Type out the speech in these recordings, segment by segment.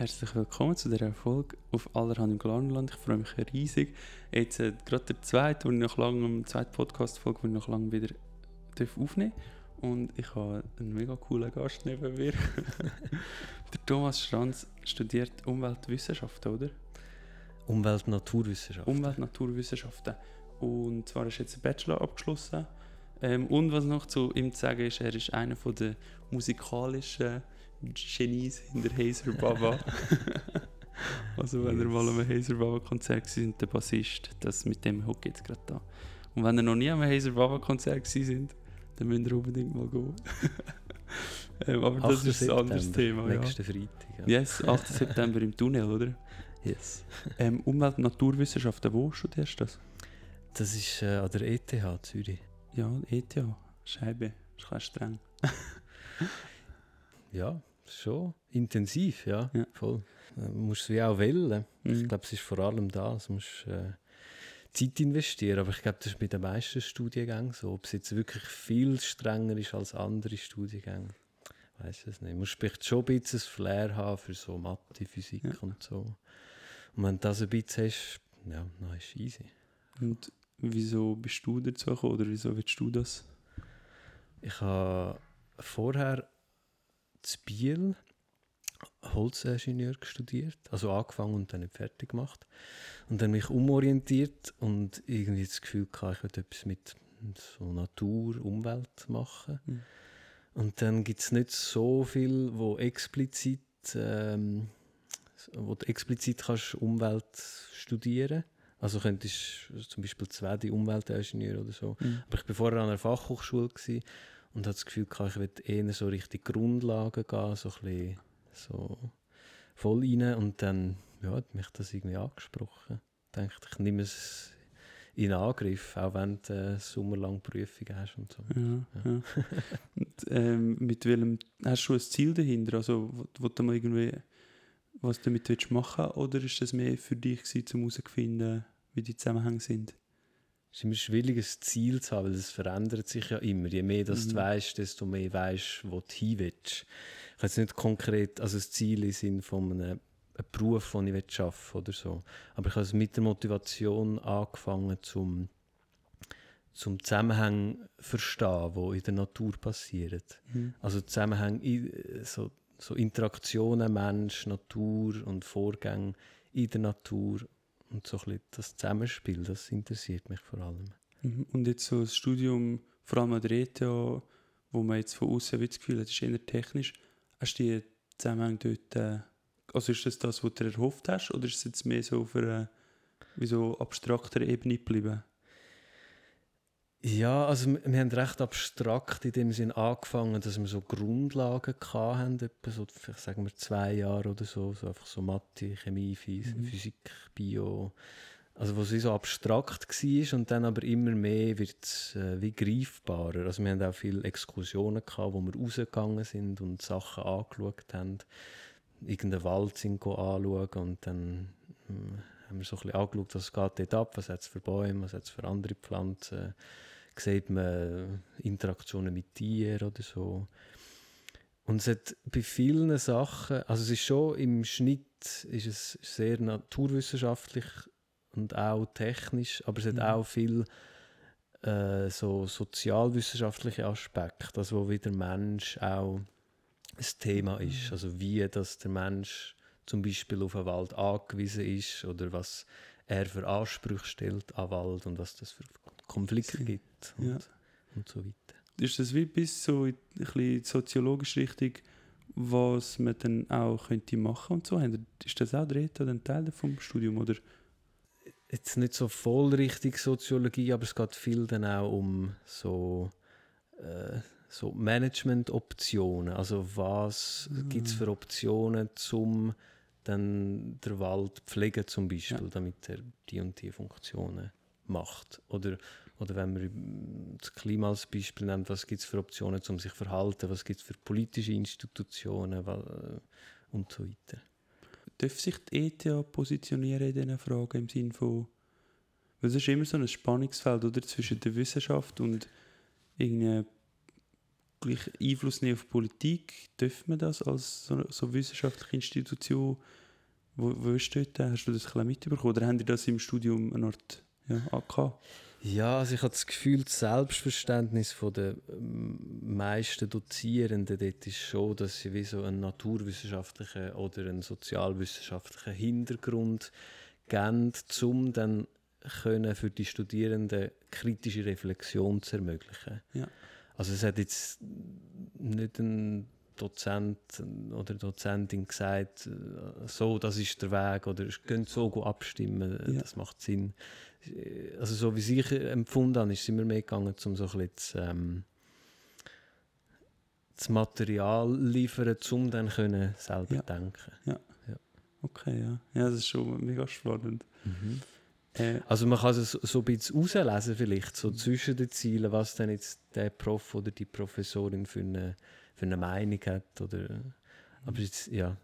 Herzlich willkommen zu dieser Folge auf Allerhand im Glarnerland. Ich freue mich riesig. Jetzt äh, gerade der zweite, wo ich noch lange, zweite Podcast-Folge, wo ich noch lange wieder aufnehmen darf. Und ich habe einen mega coolen Gast neben mir. der Thomas Schranz studiert Umweltwissenschaften, oder? Umwelt-Naturwissenschaften. Umwelt-Naturwissenschaften. Und zwar ist jetzt ein Bachelor abgeschlossen. Ähm, und was noch zu ihm zu sagen ist, er ist einer der musikalischen Genies hinter Hazer Baba. also wenn yes. ihr mal am Hazer Baba Konzert sind, der Bassist, das mit dem hockt jetzt gerade da. Und wenn ihr noch nie am Hazer Baba Konzert sind, dann müsst ihr unbedingt mal gehen. ähm, aber das ist ein anderes Thema. Nächsten ja. Freitag. Ja. Yes, 8. September im Tunnel, oder? Yes. Ähm, Umwelt- und Naturwissenschaften, wo studierst du das? Das ist äh, an der ETH Zürich. Ja, ETH. Scheibe. Das ist streng. ja, schon intensiv, ja, ja. voll. Du musst es wie auch wählen. Mhm. Ich glaube, es ist vor allem das. Du musst äh, Zeit investieren, aber ich glaube, das ist bei den meisten Studiengängen so. Ob es jetzt wirklich viel strenger ist als andere Studiengänge, weiß es nicht. Du musst vielleicht schon ein bisschen ein Flair haben für so Mathe, Physik ja. und so. Und wenn du das ein bisschen hast, ja, dann ist es easy. Und wieso bist du dazu gekommen oder wieso willst du das? Ich habe vorher zu Biel Holzingenieur studiert, also angefangen und dann nicht fertig gemacht. Und dann mich umorientiert und irgendwie das Gefühl gehabt, ich würde etwas mit so Natur, Umwelt machen. Mhm. Und dann gibt es nicht so viel, wo explizit, ähm, wo du explizit kannst Umwelt studieren also könntest du zum Beispiel zwei die Umweltingenieur oder so. Mhm. Aber ich war vorher an einer Fachhochschule und hatte das Gefühl, ich will eher so richtig Grundlagen gehen, so ein bisschen so voll rein. Und dann ja, hat mich das irgendwie angesprochen. Ich dachte, ich nehme es in Angriff, auch wenn du eine sommerlange Prüfung hast und so. Ja, ja. und, ähm, mit welchem, hast du ein Ziel dahinter? Also, wo, du mal irgendwie was damit willst machen oder ist das mehr für dich gewesen, um herauszufinden, wie die Zusammenhänge sind? Es ist immer schwierig, ein Ziel zu haben, weil es verändert sich ja immer. Je mehr das mhm. du weißt, desto mehr weißt du, wo du hin willst. Ich habe jetzt nicht konkret also das Ziel im Sinne von einem, einem Beruf, den ich arbeiten oder so. Aber ich habe es mit der Motivation angefangen, zum zum Zusammenhang verstehen, wo in der Natur passiert. Mhm. Also Zusammenhänge, so, so Interaktionen Mensch, Natur und Vorgänge in der Natur und so ein das Zusammenspiel, das interessiert mich vor allem. Mhm. Und jetzt so das Studium, vor allem an der ETH, wo man jetzt von außen das Gefühl hat, ist eher technisch. Hast du die Zusammenhänge dort, äh, also ist das das, was du erhofft hast, oder ist es jetzt mehr so auf einer wie so abstrakter Ebene geblieben? Ja, also wir haben recht abstrakt in dem Sinn angefangen, dass wir so Grundlagen hatten, etwa so, vielleicht sagen wir zwei Jahre oder so, so einfach so Mathe, Chemie, Physik, mhm. Physik Bio, also wo es so abstrakt war und dann aber immer mehr wird es äh, wie greifbarer. Also wir haben auch viele Exkursionen gehabt, wo wir rausgegangen sind und Sachen angeschaut haben, irgendeinen Wald sind anschauen und dann äh, haben wir so ein bisschen angeschaut, was geht dort ab, was hat es für Bäume, was hat es für andere Pflanzen, sieht man Interaktionen mit Tieren oder so. Und es hat bei vielen Sachen, also es ist schon im Schnitt ist es sehr naturwissenschaftlich und auch technisch, aber es hat mhm. auch viel äh, so sozialwissenschaftliche Aspekte, also wo wieder Mensch auch ein Thema ist. Mhm. Also wie dass der Mensch zum Beispiel auf den Wald angewiesen ist oder was er für Ansprüche stellt an Wald und was das für Konflikte gibt und, ja. und so weiter. Ist das wie bis so in ein soziologisch richtig, was man dann auch könnte machen und so? Ist das auch der ein Teil vom Studium oder? Jetzt nicht so voll richtig Soziologie, aber es geht viel dann auch um so, äh, so Management-Optionen. Also was mhm. gibt es für Optionen, um dann der Wald pflegen zum Beispiel, ja. damit er die und die Funktionen macht. Oder, oder wenn wir das Klima als Beispiel nehmen, was gibt es für Optionen, um sich zu verhalten, was gibt es für politische Institutionen äh, und so weiter. Darf sich die ETH positionieren in diesen Fragen im Sinne von, weil es ist immer so ein Spannungsfeld oder, zwischen der Wissenschaft und irgendeiner gleich Einfluss nehmen auf Politik? Dürfen wir das als so, so wissenschaftliche Institution? Wo, wo ist dort? Hast du das ein mitbekommen? Oder haben die das im Studium eine Art ja, gehabt? Ja, also ich habe das Gefühl, das Selbstverständnis der meisten Dozierenden dort ist schon, dass sie wie so einen naturwissenschaftlichen oder einen sozialwissenschaftlichen Hintergrund geben, um dann können für die Studierenden kritische Reflexion zu ermöglichen. Ja. Also es hat jetzt nicht ein Dozent oder Dozentin gesagt, äh, so, das ist der Weg oder es könnt so gut abstimmen, ja. das macht Sinn. Also so wie ich empfunden habe, ist es immer mehr gegangen, um so ein bisschen zu, ähm, das Material liefern, um dann können selber ja. denken. Ja. ja. Okay, ja. Ja, das ist schon mega spannend. Mhm. Also man kann es so ein bisschen auslesen vielleicht, so zwischen den Zielen, was dann jetzt der Prof oder die Professorin für eine, für eine Meinung hat. Oder, aber jetzt, ja,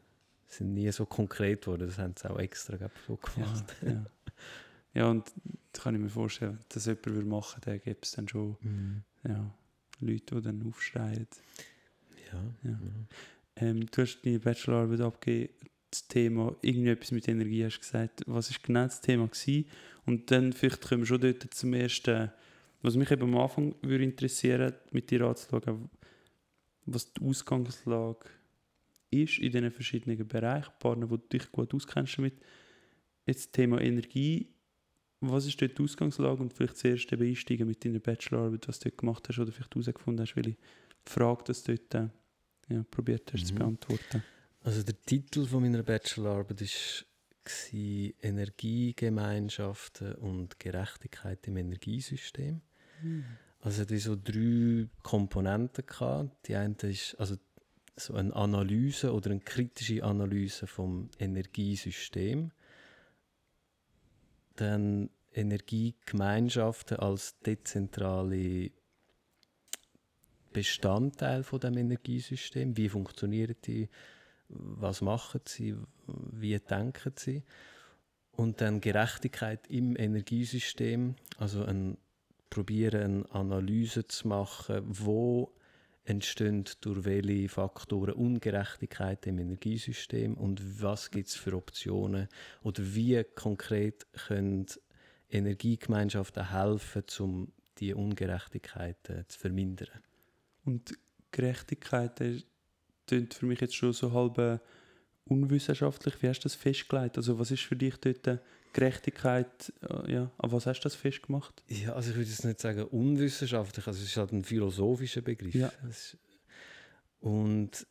sind nie so konkret geworden, das haben sie auch extra so gemacht. Ja, ja. ja, und das kann ich mir vorstellen, dass jemand würde machen würde, dann gibt es dann schon mhm. ja, Leute, die dann aufschreien. Ja. ja. ja. Ähm, du hast deine Bachelorarbeit abgegeben das Thema, irgendetwas mit Energie hast gesagt. Was war genau das Thema? Gewesen? Und dann vielleicht können wir schon dort zum ersten, was mich eben am Anfang würde interessieren, mit dir anzuschauen, was die Ausgangslage ist in diesen verschiedenen Bereichen, Partner, wo du dich gut auskennst damit. Jetzt das Thema Energie, was ist dort die Ausgangslage und vielleicht zuerst eben einsteigen mit deiner Bachelorarbeit, was du dort gemacht hast oder vielleicht herausgefunden hast, welche Frage das dort äh, ja, probiert hast mhm. zu beantworten. Also der Titel von meiner Bachelorarbeit war Energiegemeinschaften und Gerechtigkeit im Energiesystem. Mhm. Also es hatte so drei Komponenten. Gehabt. Die eine ist also so eine Analyse oder eine kritische Analyse vom Energiesystem. Dann Energiegemeinschaften als dezentrale Bestandteil von dem Energiesystem. Wie funktionieren die? Was machen sie, wie denken sie. Und dann Gerechtigkeit im Energiesystem, also ein, probieren eine Analyse zu machen, wo entstehen durch welche Faktoren Ungerechtigkeit im Energiesystem und was gibt es für Optionen oder wie konkret können Energiegemeinschaften helfen, um diese Ungerechtigkeiten zu vermindern. Und Gerechtigkeit klingt für mich jetzt schon so halb äh, unwissenschaftlich. Wie hast du das festgelegt? Also was ist für dich dort äh, Gerechtigkeit? Äh, ja, an was hast du das festgemacht? Ja, also ich würde jetzt nicht sagen unwissenschaftlich, also es ist halt ein philosophischer Begriff. Ja. Und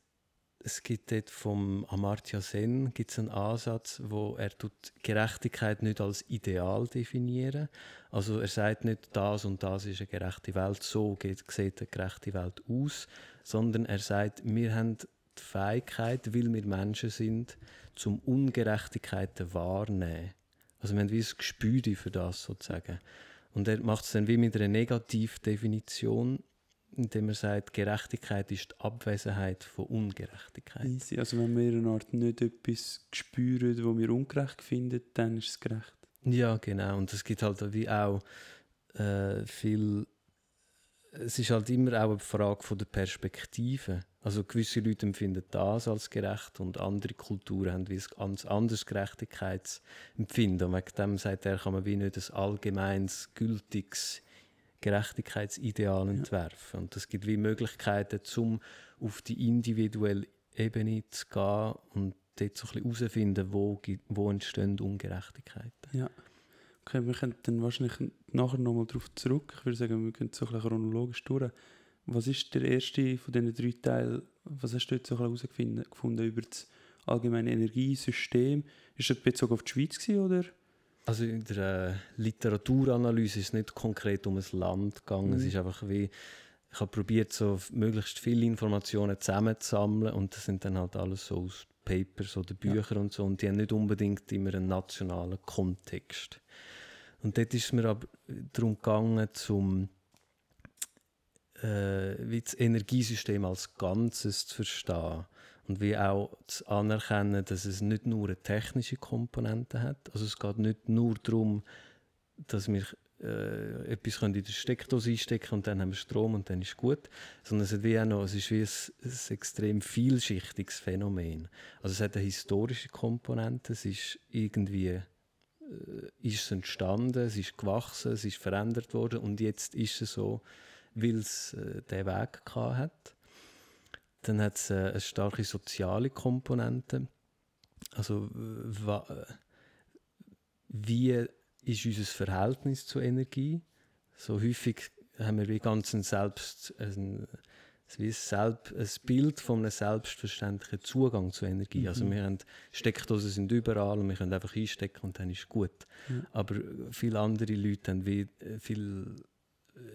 es gibt dort vom Amartya Sen gibt's einen Ansatz, wo er tut Gerechtigkeit nicht als Ideal definieren. Also er sagt nicht, das und das ist eine gerechte Welt, so geht, sieht eine gerechte Welt aus, sondern er sagt, wir haben die Fähigkeit, weil wir Menschen sind, zum Ungerechtigkeiten wahrnehmen. Also wir haben wie ein Gespür für das sozusagen. Und er macht es dann wie mit einer Negativdefinition indem er sagt, Gerechtigkeit ist die Abwesenheit von Ungerechtigkeit. Easy. Also wenn wir in einer Art nicht etwas spüren, wo wir ungerecht finden, dann ist es gerecht. Ja, genau. Und es gibt halt wie auch äh, viel... Es ist halt immer auch eine Frage von der Perspektive. Also gewisse Leute empfinden das als gerecht und andere Kulturen haben wie ein ganz anderes Gerechtigkeitsempfinden. Und wegen dem sagt er, kann man wie nicht ein allgemeines, gültiges Gerechtigkeitsideal entwerfen. Und es gibt wie Möglichkeiten, um auf die individuelle Ebene zu gehen und dort so ein bisschen herausfinden, wo, wo entstehen Ungerechtigkeiten. Ja. Okay, wir können dann wahrscheinlich nachher nochmal darauf zurück. Ich würde sagen, wir können so ein bisschen chronologisch durch. Was ist der erste von diesen drei Teilen? Was hast du jetzt so herausgefunden über das allgemeine Energiesystem? Ist das bezogen auf die Schweiz gewesen, oder? Also in der äh, Literaturanalyse ist es nicht konkret um ein Land gegangen. Mhm. Es ist einfach wie, ich habe probiert, so möglichst viele Informationen zusammenzusammeln und das sind dann halt alles so aus Papers oder Büchern ja. und so und die haben nicht unbedingt immer einen nationalen Kontext. Und dort ist es mir aber darum gegangen, zum äh, wie das Energiesystem als Ganzes zu verstehen und wie auch zu anerkennen, dass es nicht nur eine technische Komponente hat. Also es geht nicht nur darum, dass wir äh, etwas können in der Steckdose einstecken und dann haben wir Strom und dann ist gut. Sondern es, hat wie auch noch, es ist wie ein, ein extrem vielschichtiges Phänomen. Also es hat eine historische Komponente, es ist irgendwie äh, ist es entstanden, es ist gewachsen, es ist verändert worden und jetzt ist es so, weil es äh, diesen Weg hat. Dann hat es äh, eine starke soziale Komponente. Also wie ist unser Verhältnis zur Energie? So häufig haben wir wie ganz ein Selbst, ein, ein, ein Bild von einem selbstverständlichen Zugang zur Energie. Also mhm. Also wir haben Steckdosen sind überall und wir können einfach einstecken und dann ist gut. Mhm. Aber viele andere Leute haben wie, viel,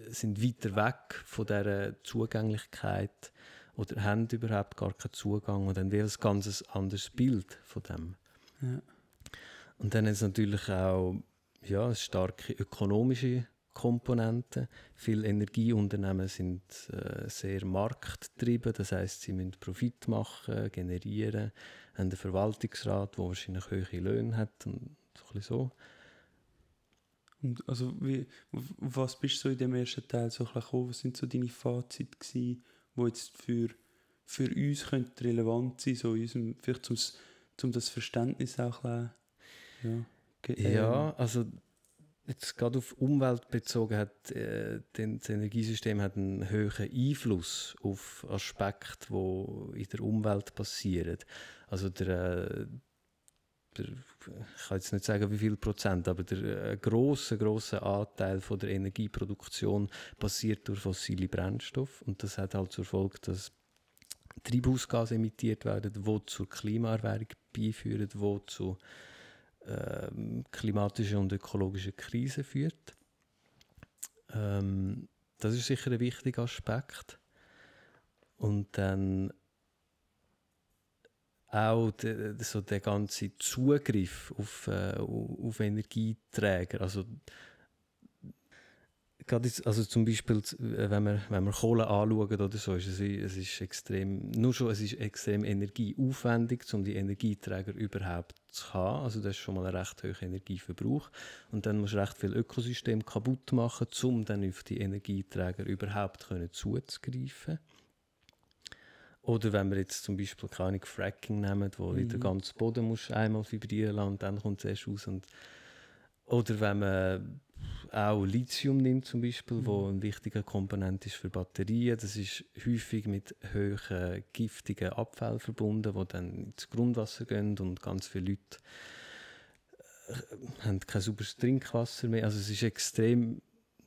sind weiter weg von dieser Zugänglichkeit oder haben überhaupt gar keinen Zugang und haben wie ein ganz anderes Bild von dem. Ja. Und dann ist natürlich auch ja, eine starke ökonomische Komponente. Viele Energieunternehmen sind äh, sehr marktgetrieben, das heißt, sie müssen Profit machen, generieren, haben einen Verwaltungsrat, der wahrscheinlich hohe Löhne hat und so. so. Und also wie, was bist du so in dem ersten Teil so gekommen? Was sind so deine Fazit gewesen, die jetzt für, für uns könnte relevant sein, so unserem, vielleicht zum, zum das Verständnis auch ein ja, ja ähm, also jetzt gerade auf Umwelt bezogen hat äh, das Energiesystem hat einen hohen Einfluss auf Aspekte, die in der Umwelt passieren. Also der, äh, ich kann jetzt nicht sagen, wie viel Prozent, aber der äh, große große Anteil von der Energieproduktion passiert durch fossile Brennstoffe und das hat halt zur Folge, dass Treibhausgase emittiert werden, die zur Klimaerwärmung beiführen, die zu ähm, klimatische und ökologische Krise führt. Ähm, das ist sicher ein wichtiger Aspekt. Und dann auch de, so der ganze Zugriff auf, äh, auf Energieträger. Also gerade jetzt, also zum Beispiel, äh, wenn wir, wenn wir Kohle anschauen oder so, ist es, es ist extrem, nur schon, es ist extrem energieaufwendig, um die Energieträger überhaupt zu haben. Also das ist schon mal ein recht hoher Energieverbrauch. Und dann musst du recht viel Ökosystem kaputt machen, um dann auf die Energieträger überhaupt können zuzugreifen. Oder wenn wir jetzt zum Beispiel keine Fracking nehmen, wo mhm. der ganze Boden muss einmal vibrieren lassen und dann kommt es erst raus. Und oder wenn man auch Lithium nimmt zum Beispiel, mhm. wo ein wichtiger Komponent ist für Batterien. Das ist häufig mit hohen giftigen Abfällen verbunden, wo dann ins Grundwasser gehen und ganz viele Leute äh, haben kein sauberes Trinkwasser mehr. Also es ist extrem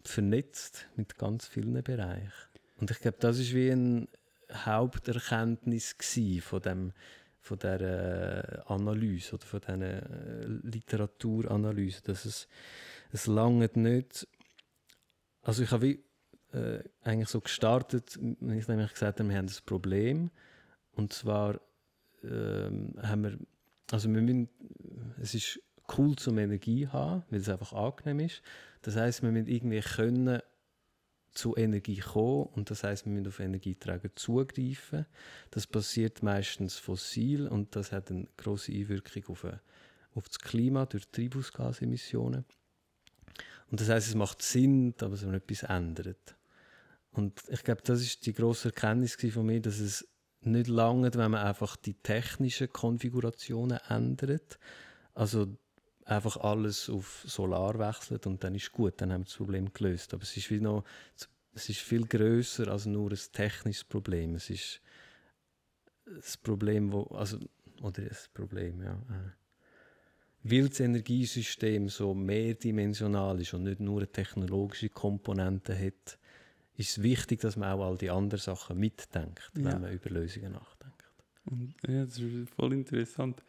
vernetzt mit ganz vielen Bereichen. Und ich glaube, das ist wie ein Haupterkenntnis von dem von der äh, Analyse oder von dieser äh, Literaturanalyse, dass es es langt nicht. Also ich habe äh, eigentlich so gestartet, wenn ich nämlich gesagt habe, wir haben ein Problem. Und zwar ähm, haben wir, also wir müssen, es ist cool zum Energie haben, weil es einfach angenehm ist. Das heißt, wir müssen irgendwie können zu Energie kommen und das heißt, wir müssen auf Energieträger zugreifen. Das passiert meistens fossil und das hat eine große Einwirkung auf, auf das Klima durch Treibhausgasemissionen. Und das heißt, es macht Sinn, dass man etwas ändert. Und ich glaube, das ist die grosse Erkenntnis von mir, dass es nicht lange, wenn man einfach die technischen Konfigurationen ändert. Also einfach alles auf Solar wechselt und dann ist gut, dann haben wir das Problem gelöst. Aber es ist, wie noch, es ist viel größer als nur ein technisches Problem. Es ist das Problem, wo, also, oder das Problem, ja. Äh, weil das Energiesystem so mehrdimensional ist und nicht nur eine technologische Komponente hat, ist es wichtig, dass man auch all die anderen Sachen mitdenkt, ja. wenn man über Lösungen nachdenkt. Und, ja, das ist voll interessant.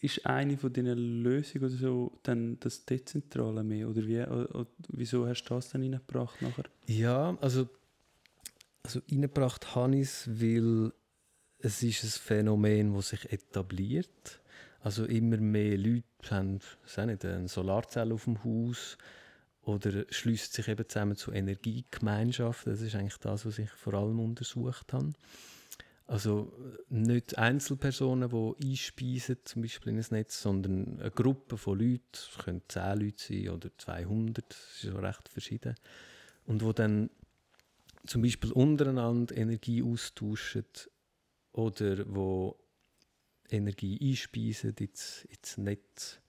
Ist eine von diesen Lösungen oder so dann das Dezentrale mehr? Oder, wie, oder, oder wieso hast du das dann reingebracht nachher? Ja, also, also reingebracht habe ich es, weil es ist ein Phänomen, das sich etabliert also immer mehr Leute haben nicht, eine Solarzelle auf dem Haus oder schließen sich eben zusammen zu Energiegemeinschaften. Das ist eigentlich das, was ich vor allem untersucht habe. Also nicht Einzelpersonen, die einspeisen, zum Beispiel in ein Netz, sondern eine Gruppe von Leuten, es können 10 Leute sein oder 200, das ist ja recht verschieden, und wo dann zum Beispiel untereinander Energie austauschen oder wo Energie einspeisen ins, ins Netz.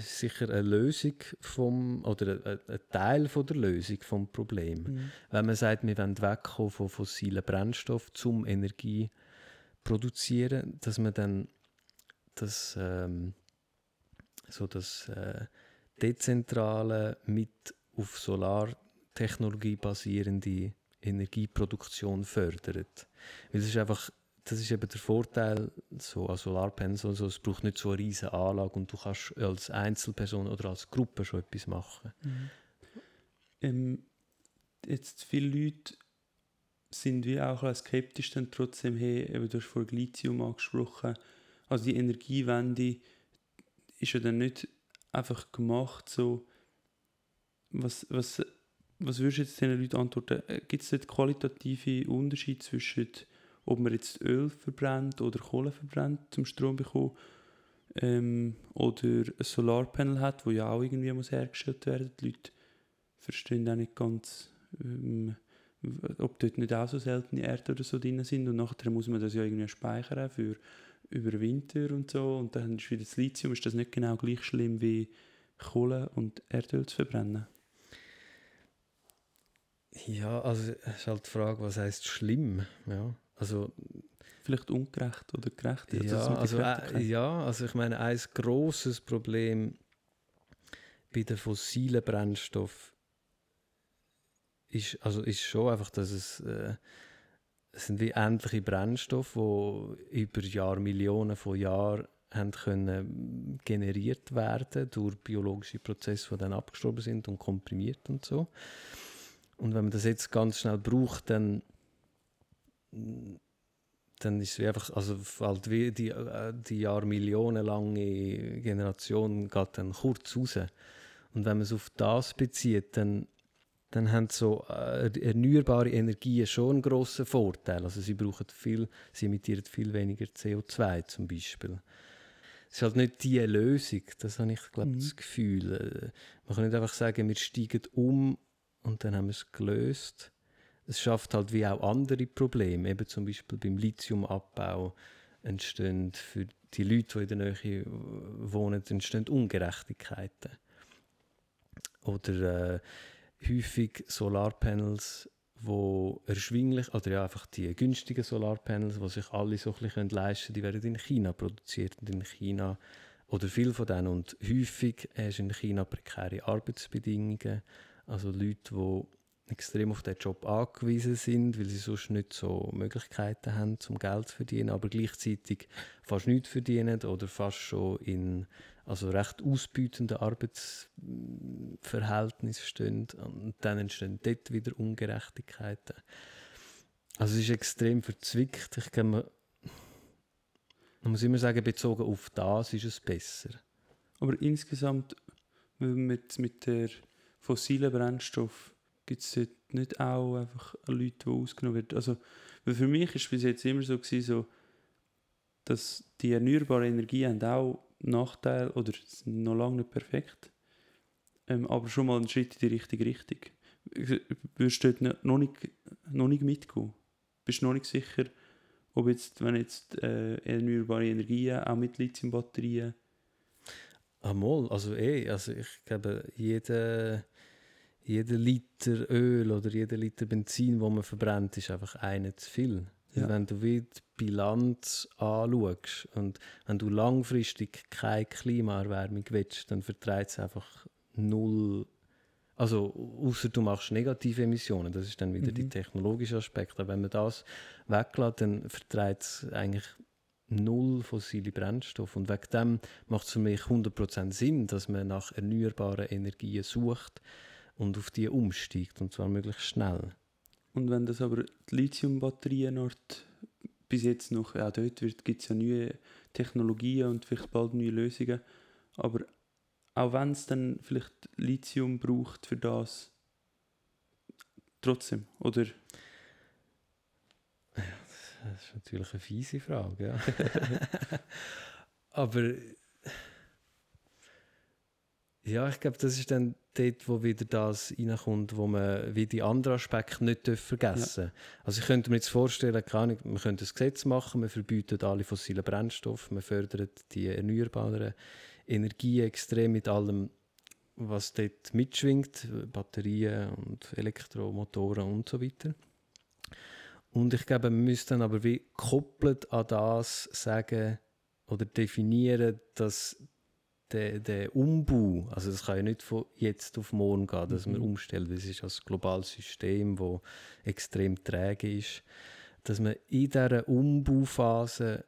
Ist sicher eine Lösung vom, oder ein, ein Teil von der Lösung vom Problem. Mhm. Wenn man sagt, wir wollen wegkommen von fossilen Brennstoffen zum Energie produzieren, dass man dann das, ähm, so das äh, dezentrale mit auf Solartechnologie basierende Energieproduktion fördert. Weil es ist einfach das ist eben der Vorteil so an Solarpanels so, es braucht nicht so eine riesige Anlage und du kannst als Einzelperson oder als Gruppe schon etwas machen. Mhm. Ähm, jetzt viele Leute sind wie auch ein skeptisch dann trotzdem, hey, eben, du hast vor Lithium angesprochen, also die Energiewende ist ja dann nicht einfach gemacht so, was, was, was würdest du jetzt diesen Leuten antworten? Äh, Gibt es dort qualitative Unterschiede zwischen ob man jetzt Öl verbrennt oder Kohle verbrennt zum Strom bekommen ähm, oder ein Solarpanel hat, wo ja auch irgendwie muss hergestellt werden. Die Leute verstehen auch nicht ganz, ähm, ob dort nicht auch so seltene Erde oder so drin sind und nachher muss man das ja irgendwie speichern für über Winter und so und dann ist wieder das Lithium, ist das nicht genau gleich schlimm wie Kohle und Erdöl zu verbrennen? Ja, also es ist halt die Frage, was heißt schlimm? Ja. Also, Vielleicht ungerecht oder gerecht? Ja, also, äh, ja, also ich meine, ein großes Problem bei den fossilen Brennstoffen ist, also ist schon einfach, dass es, äh, es sind wie endliche Brennstoffe, die über Jahr, Millionen von Jahren haben können generiert werden durch biologische Prozesse, die dann abgestorben sind und komprimiert und so. Und wenn man das jetzt ganz schnell braucht, dann dann ist es einfach, also halt wie die, äh, die Jahrmillionenlange Generation geht dann kurz raus. Und wenn man es auf das bezieht, dann, dann haben so äh, erneuerbare Energien schon einen grossen Vorteil. Also sie brauchen viel, sie emittieren viel weniger CO2 zum Beispiel. Es ist halt nicht die Lösung, das habe ich glaube mhm. das Gefühl. Äh, man kann nicht einfach sagen, wir steigen um und dann haben wir es gelöst es schafft halt wie auch andere Probleme. Eben zum Beispiel beim Lithiumabbau entstehen für die Leute, die in der Nähe wohnen, entstehen Ungerechtigkeiten. Oder äh, häufig Solarpanels, wo erschwinglich, oder ja, einfach die günstigen Solarpanels, die sich alle so ein leisten können, die werden in China produziert. Und in China, oder viel von denen, und häufig hast in China prekäre Arbeitsbedingungen. Also Leute, die extrem auf den Job angewiesen sind, weil sie sonst nicht so Möglichkeiten haben, zum Geld zu verdienen, aber gleichzeitig fast nichts verdienen oder fast schon in also recht ausbeutenden Arbeitsverhältnissen stehen und dann entstehen dort wieder Ungerechtigkeiten. Also es ist extrem verzwickt. Ich kann man, man muss immer sagen, bezogen auf das ist es besser. Aber insgesamt, wenn man mit, mit der fossilen Brennstoff gibt es dort nicht auch einfach Leute, die ausgenommen werden? Also, weil für mich es bis jetzt immer so, gewesen, so dass die erneuerbaren Energien haben auch Nachteile oder sind noch lange nicht perfekt, ähm, aber schon mal einen Schritt in die richtige Richtung. Würdest du dort noch nicht, noch nicht mitgehen? Bist du noch nicht sicher, ob jetzt, wenn jetzt äh, erneuerbare Energien auch mit Lithium-Batterien Amol, also eh, also ich glaube, jeder jeder Liter Öl oder jeder Liter Benzin, wo man verbrennt, ist einfach einer zu viel. Ja. Wenn du die Bilanz anschaust und wenn du langfristig keine Klimaerwärmung willst, dann vertreibt es einfach null. Also, außer du machst negative Emissionen, das ist dann wieder mhm. der technologische Aspekt. Aber wenn man das weglässt, dann vertreibt es eigentlich null fossile Brennstoffe. Und wegen dem macht es für mich 100% Sinn, dass man nach erneuerbaren Energien sucht und auf die umsteigt und zwar möglichst schnell. Und wenn das aber die Lithium-Batterien bis jetzt noch, ja dort gibt es ja neue Technologien und vielleicht bald neue Lösungen, aber auch wenn es dann vielleicht Lithium braucht für das, trotzdem, oder? Das ist natürlich eine fiese Frage, ja. Aber ja, ich glaube, das ist dann dort, wo wieder das reinkommt, wo man wie die anderen Aspekte nicht vergessen ja. Also ich könnte mir jetzt vorstellen, ich, man könnte ein Gesetz machen, man verbietet alle fossilen Brennstoffe, man fördert die erneuerbaren Energien extrem mit allem, was dort mitschwingt, Batterien und Elektromotoren und so weiter. Und ich glaube, man müsste dann aber wie koppelt an das sagen oder definieren, dass der, der Umbau, also das kann ja nicht von jetzt auf morgen gehen, dass mhm. man umstellt, das ist ein globales System, das extrem träge ist, dass man in dieser Umbauphase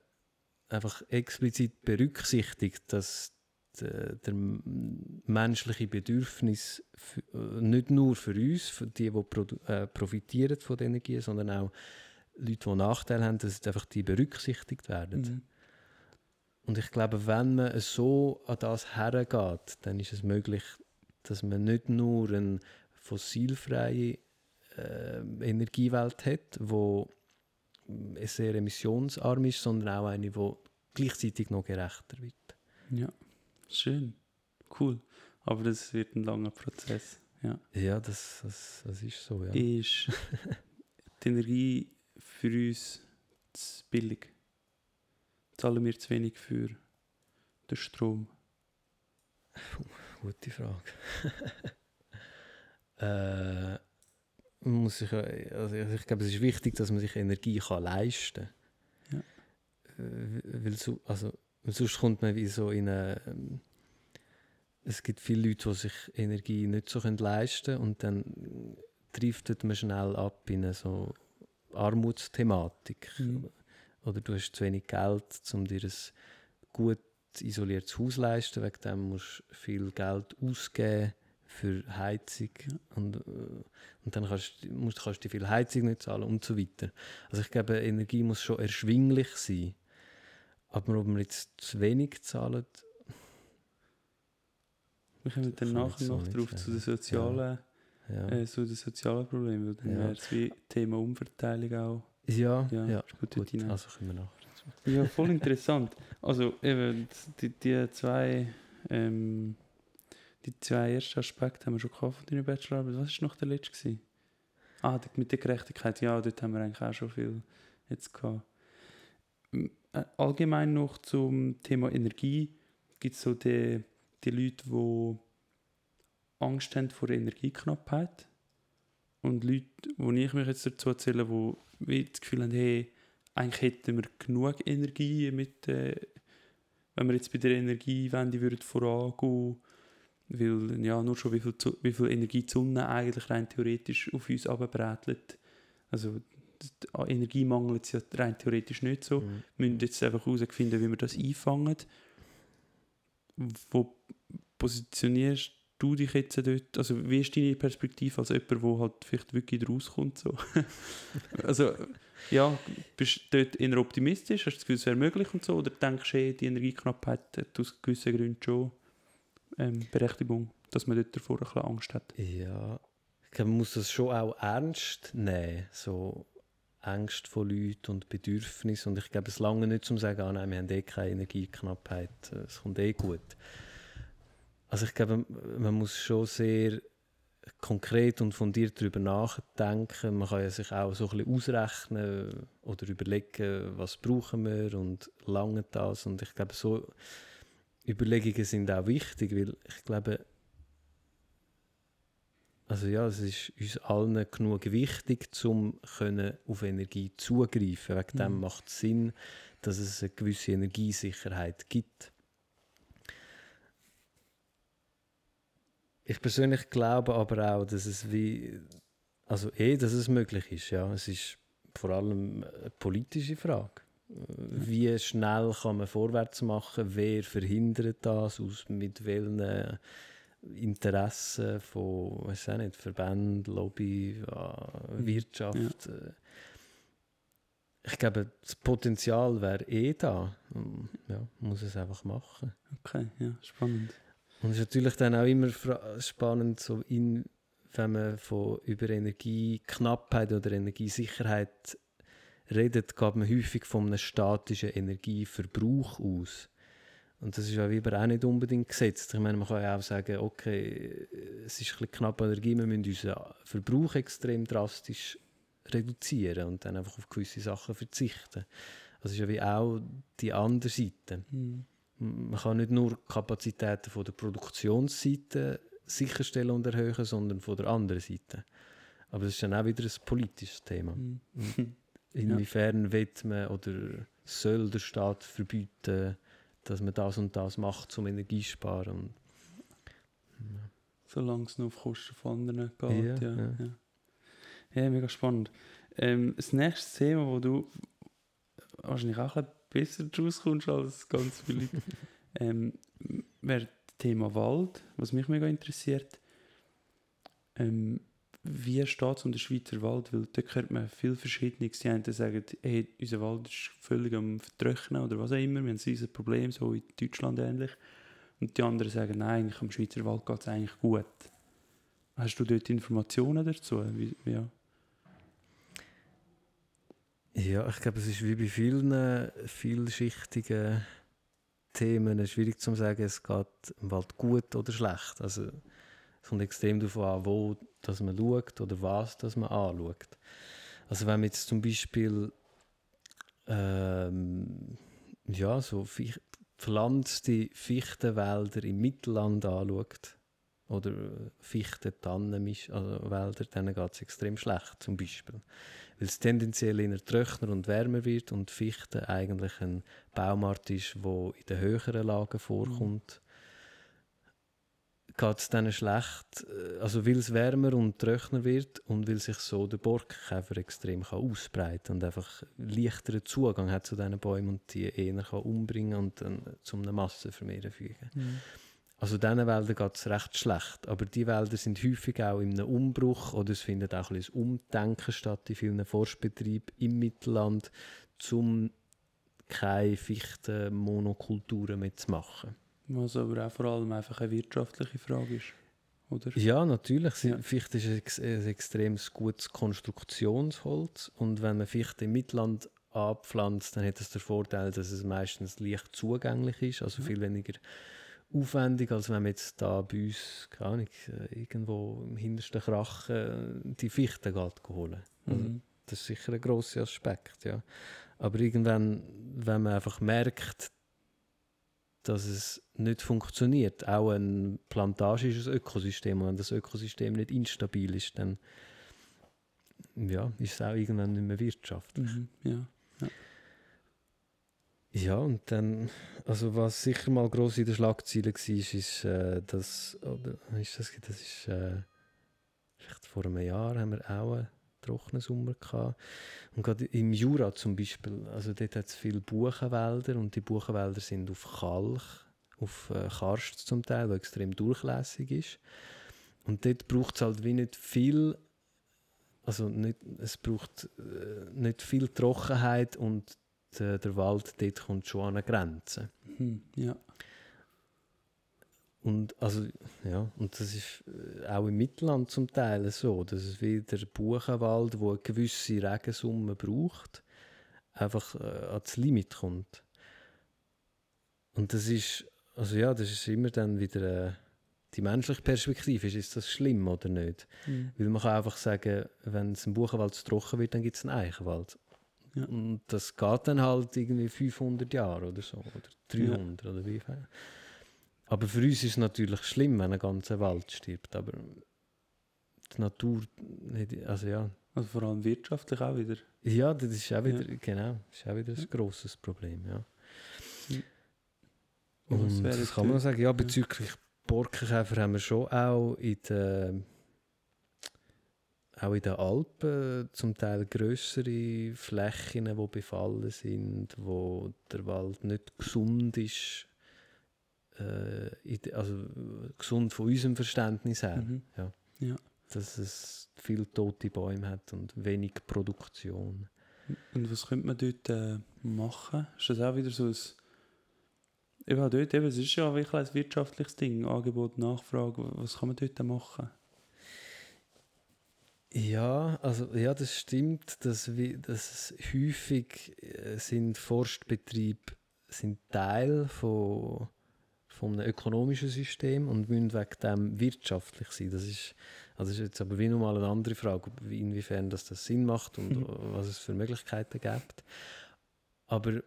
einfach explizit berücksichtigt, dass der, der menschliche Bedürfnis für, nicht nur für uns, für die, die äh, profitieren von der Energie, sondern auch Leute, die Nachteile haben, dass einfach die berücksichtigt werden. Mhm. Und ich glaube, wenn man so an das hergeht, dann ist es möglich, dass man nicht nur eine fossilfreie äh, Energiewelt hat, die sehr emissionsarm ist, sondern auch eine, die gleichzeitig noch gerechter wird. Ja, schön, cool. Aber das wird ein langer Prozess. Ja, ja das, das, das ist so. Ja. Ist die Energie für uns zu billig? Zahlen wir zu wenig für den Strom? Gute Frage. äh, muss ich, also ich glaube, es ist wichtig, dass man sich Energie kann leisten kann. Ja. Äh, weil, so, also, sonst kommt man wie so in eine. Ähm, es gibt viele Leute, die sich Energie nicht so leisten können und dann driftet man schnell ab in eine so Armutsthematik. Mhm oder du hast zu wenig Geld, um dir ein gut isoliertes Haus zu leisten. Wegen dem musst du viel Geld ausgeben für Heizung und, äh, und dann kannst, musst, kannst du viel Heizung nicht zahlen und so weiter. Also ich glaube, Energie muss schon erschwinglich sein. Aber ob man jetzt zu wenig zahlt... Wir kommen dann nachher noch darauf zu den sozialen, ja. Ja. Äh, zu den sozialen Problemen, weil dann ja. wäre es wie Thema Umverteilung auch ja, ja, ja gut, gut also können wir nachher dazu. Ja, voll interessant. Also eben, die, die zwei ähm, die zwei ersten Aspekte haben wir schon gehabt von deiner Bachelorarbeit. Was war noch der letzte? Gewesen? Ah, mit der Gerechtigkeit. Ja, dort haben wir eigentlich auch schon viel jetzt gehabt. Äh, allgemein noch zum Thema Energie gibt es so die, die Leute, die Angst haben vor Energieknappheit. Und Leute, wo ich mich jetzt dazu erzähle, die das Gefühl haben, hey, eigentlich hätten wir genug Energie mit, äh, wenn wir jetzt bei der Energiewende würden vorangehen weil ja, nur schon wie viel, wie viel Energie die Sonne eigentlich rein theoretisch auf uns abbrätelt. Also an Energie mangelt es ja rein theoretisch nicht so. Mhm. Wir müssen jetzt einfach herausfinden, wie wir das einfangen. Wo positionierst du dich jetzt dort, also wie ist deine Perspektive als jemand, der halt vielleicht wirklich rauskommt? So? also, ja, bist du dort eher optimistisch? Hast du das Gefühl, es wäre möglich und so? Oder denkst du, hey, die Energieknappheit hat aus gewissen Gründen schon ähm, Berechtigung, dass man dort davor ein bisschen Angst hat? Ja, man muss das schon auch ernst nehmen, so Ängste von Leuten und Bedürfnisse. Und ich glaube, es lange nicht zum sagen, ah, nein, wir haben eh keine Energieknappheit, es kommt eh gut. Also ich glaube, man muss schon sehr konkret und fundiert darüber nachdenken. Man kann ja sich auch so ein bisschen ausrechnen oder überlegen, was brauchen wir und lange das. Und ich glaube, so Überlegungen sind auch wichtig, weil ich glaube, also ja, es ist uns allen genug wichtig, um auf Energie zugreifen. Wegen mhm. dem macht es Sinn, dass es eine gewisse Energiesicherheit gibt. Ich persönlich glaube aber auch, dass es wie, also eh, dass es möglich ist. Ja, es ist vor allem eine politische Frage. Wie schnell kann man vorwärts machen? Wer verhindert das? Aus mit welchen Interessen von, weiß auch nicht, Verbänden, Lobby, mhm. Wirtschaft? Ja. Ich glaube, das Potenzial wäre eh da. Ja, muss es einfach machen. Okay, ja, spannend. Und es ist natürlich dann auch immer spannend, so in, wenn man von, über Energieknappheit oder Energiesicherheit redet, geht man häufig von einem statischen Energieverbrauch aus. Und das ist ja wie auch nicht unbedingt gesetzt. Ich meine, man kann ja auch sagen, okay, es ist ein bisschen knapp Energie, wir müssen unseren Verbrauch extrem drastisch reduzieren und dann einfach auf gewisse Sachen verzichten. Das ist ja wie auch die andere Seite. Mhm. Man kann nicht nur Kapazitäten von der Produktionsseite sicherstellen und erhöhen, sondern von der anderen Seite. Aber das ist dann auch wieder ein politisches Thema. Mhm. Inwiefern ja. wird man oder soll der Staat verbieten, dass man das und das macht, um Energie zu sparen? ja. Solange es nur auf Kosten von anderen geht. Ja, ja. ja. ja mega spannend. Ähm, das nächste Thema, wo du wahrscheinlich auch ein besser rauskommst als ganz viele, ähm, wäre das Thema Wald, was mich mega interessiert. Ähm, wie steht es um den Schweizer Wald? Weil da hört man viel Verschiedenes. Die einen sagen, hey, unser Wald ist völlig am Vertrocknen oder was auch immer. Wir haben ein Problem, so in Deutschland ähnlich. Und die anderen sagen, nein, eigentlich am Schweizer Wald geht es eigentlich gut. Hast du dort Informationen dazu? Wie, ja. Ja, ich glaube, es ist wie bei vielen vielschichtigen Themen schwierig zu sagen, es geht im Wald gut oder schlecht. Also, es kommt extrem darauf an, wo dass man schaut oder was dass man anschaut. Also wenn man jetzt zum Beispiel ähm, ja, so pflanzte Fichtenwälder im Mittelland anschaut oder Fichten-Tannenwälder, dann geht es extrem schlecht zum Beispiel. Weil es tendenziell eher trockener und wärmer wird und Fichte eigentlich ein Baumart ist, der in den höheren Lagen vorkommt. Mhm geht es denen schlecht, äh, also weil es wärmer und trockener wird und weil sich so der Borkenkäfer extrem kann ausbreiten und einfach leichteren Zugang hat zu diesen Bäumen und die eher kann umbringen und dann zu einem Massenvermehren fügen. Mhm. Also diesen Wäldern geht es recht schlecht, aber die Wälder sind häufig auch in einem Umbruch oder es findet auch ein bisschen Umdenken statt in vielen Forstbetrieben im Mittelland, um keine Fichtenmonokulturen mehr zu machen. Was aber auch vor allem einfach eine wirtschaftliche Frage ist. Oder? Ja, natürlich. Ja. Fichte ist ein, ein extrem gutes Konstruktionsholz. Und wenn man Fichte im Mittelland abpflanzt, dann hat es den Vorteil, dass es meistens leicht zugänglich ist, also viel weniger aufwendig, als wenn man jetzt da bei uns, keine Ahnung, äh, irgendwo im hintersten Krach die Fichte geht holen. Also, mhm. Das ist sicher ein grosser Aspekt, ja. Aber irgendwann, wenn man einfach merkt, dass es nicht funktioniert. Auch eine Plantage ist ein Ökosystem und wenn das Ökosystem nicht instabil ist, dann ja, ist es auch irgendwann nicht mehr wirtschaftlich. Mhm, ja, ja. und dann, also was sicher mal gross in den Schlagzeilen war, ist, äh, dass, oder ist das, das ist, äh, vielleicht vor einem Jahr haben wir auch eine trockenen Sommer gehabt. Und gerade im Jura zum Beispiel, also dort hat es viele Buchenwälder und die Buchenwälder sind auf Kalk, auf äh, Karst zum Teil, der extrem durchlässig ist. Und dort braucht es halt wie nicht viel, also nicht, es braucht äh, nicht viel Trockenheit und der, der Wald dort kommt schon an eine Grenze. Mhm, ja. Und, also, ja, und das ist äh, auch im Mittelland zum Teil so, dass es wie der Buchenwald, wo eine gewisse Regensumme braucht, einfach äh, ans Limit kommt. Und das ist, also ja, das ist immer dann wieder äh, die menschliche Perspektive. Ist, ist das schlimm oder nicht? Mhm. Weil man kann einfach sagen, wenn es im Buchenwald zu trocken wird, dann gibt es einen Eichenwald. Ja. Und das geht dann halt irgendwie 500 Jahre oder so, oder 300 ja. oder wie viel. Aber für uns ist es natürlich schlimm, wenn ein ganzer Wald stirbt. Aber die Natur, also ja. Also vor allem wirtschaftlich auch wieder. Ja, das ist auch wieder, ja. genau, das ist auch wieder ein grosses Problem, ja. Und das kann man sagen, ja, bezüglich Borkenkäfer haben wir schon auch in den, auch in den Alpen zum Teil größere Flächen, die befallen sind, wo der Wald nicht gesund ist äh, also gesund von unserem Verständnis her. Mhm. Ja. ja. Dass es viele tote Bäume hat und wenig Produktion. Und was könnte man dort äh, machen? Ist das auch wieder so ein. Eben dort, eben, es ist ja wirklich ein wirtschaftliches Ding, Angebot, Nachfrage. Was kann man dort machen? Ja, also ja, das stimmt, dass, wir, dass häufig äh, sind Forstbetriebe sind Teil von, von einem ökonomischen System und müssen wegen dem wirtschaftlich sein. Das ist, also das ist jetzt aber wie nochmal eine andere Frage, inwiefern das, das Sinn macht und mhm. was es für Möglichkeiten gibt. Aber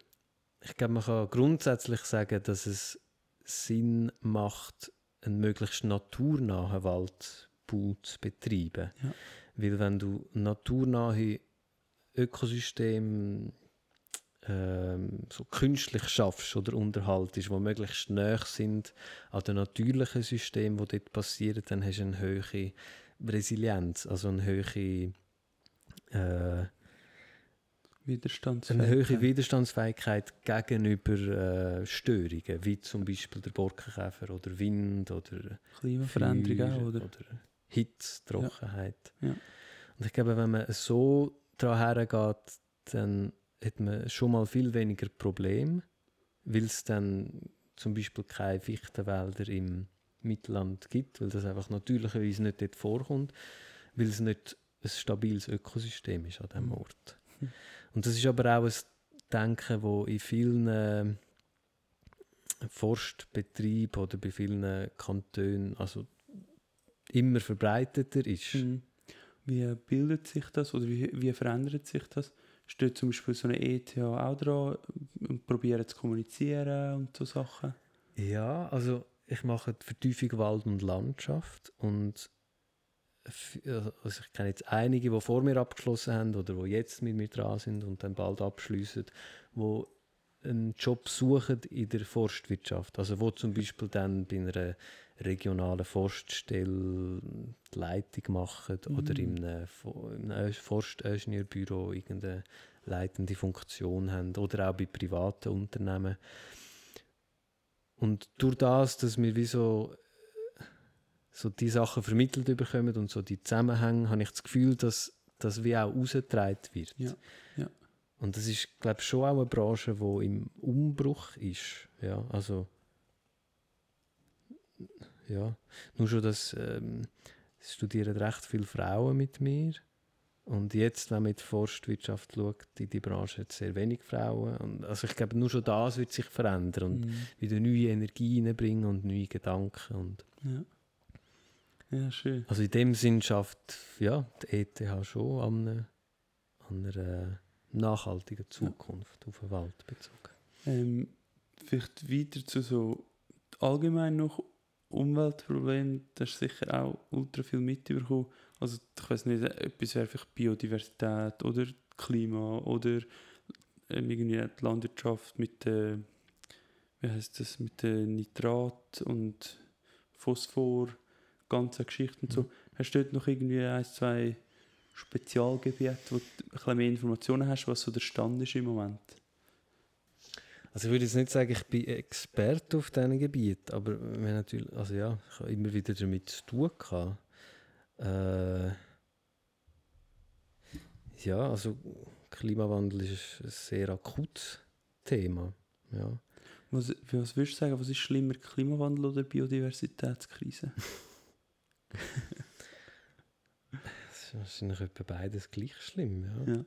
ich glaube, man kann grundsätzlich sagen, dass es Sinn macht, einen möglichst naturnahen Waldbau zu betreiben. Ja. Weil wenn du naturnahe Ökosysteme ähm, so künstlich schaffst oder unterhaltest, die möglichst näher sind an den natürlichen Systemen, die dort passieren, dann hast du eine höhere Resilienz, also eine höhere äh, Widerstandsfähigkeit. Eine höhere Widerstandsfähigkeit gegenüber äh, Störungen, wie zum Beispiel der Borkenkäfer oder Wind oder Klimaveränderung oder, oder Hitze, Trockenheit. Ja. Ja. Und ich glaube, wenn man so daran hergeht, dann hat man schon mal viel weniger Probleme, weil es dann zum Beispiel keine Fichtenwälder im Mittelland gibt, weil das einfach natürlicherweise nicht dort vorkommt, weil es nicht ein stabiles Ökosystem ist an diesem mhm. Ort. Und das ist aber auch ein Denken, das in vielen äh, Forstbetrieben oder bei vielen Kantonen also immer verbreiteter ist. Mhm. Wie bildet sich das oder wie, wie verändert sich das? Steht zum Beispiel so eine ETH auch dran und probieren zu kommunizieren und so Sachen? Ja, also ich mache die Vertiefung Wald und Landschaft und also ich kenne jetzt einige, die vor mir abgeschlossen haben oder die jetzt mit mir dran sind und dann bald abschließen, die einen Job suchen in der Forstwirtschaft. Also wo zum Beispiel dann bei einer regionalen Forststelle die Leitung machen mhm. oder in einem, in einem Forstingenieurbüro irgendeine leitende Funktion haben oder auch bei privaten Unternehmen. Und durch das, dass wir wie so so die Sachen vermittelt bekommen und so die Zusammenhänge, habe ich das Gefühl, dass das wie auch rausgetragen wird. Ja. Und das ist, glaube ich, schon auch eine Branche, die im Umbruch ist. Ja, also ja, nur schon, dass ähm, es studieren recht viele Frauen mit mir und jetzt, wenn man in die Forstwirtschaft schaut, in die Branche hat sehr wenig Frauen. Und also ich glaube, nur schon das wird sich verändern und mm. wieder neue Energie reinbringen und neue Gedanken. Und ja. Ja, schön. Also in dem Sinn schafft ja, die ETH schon an einer, an einer nachhaltigen Zukunft ja. auf den Wald bezogen. Ähm, vielleicht weiter zu so allgemein noch Umweltproblemen, das ist sicher auch ultra viel mitbekommen. Also ich weiß nicht, etwas wäre vielleicht Biodiversität oder Klima oder ähm, irgendwie die Landwirtschaft mit äh, wie heißt das, mit äh, Nitrat und Phosphor ganze Geschichte und so. Mhm. Hast du dort noch irgendwie ein, zwei Spezialgebiete, wo du ein bisschen mehr Informationen hast, was so der Stand ist im Moment? Also ich würde jetzt nicht sagen, ich bin Experte auf diesen Gebiet, aber wir natürlich, also ja, ich habe immer wieder damit zu tun gehabt. Äh, ja, also Klimawandel ist ein sehr akutes Thema. Ja. Was, was würdest du sagen, was ist schlimmer, Klimawandel oder Biodiversitätskrise? das ist wahrscheinlich etwa beides gleich schlimm, ja. Ja,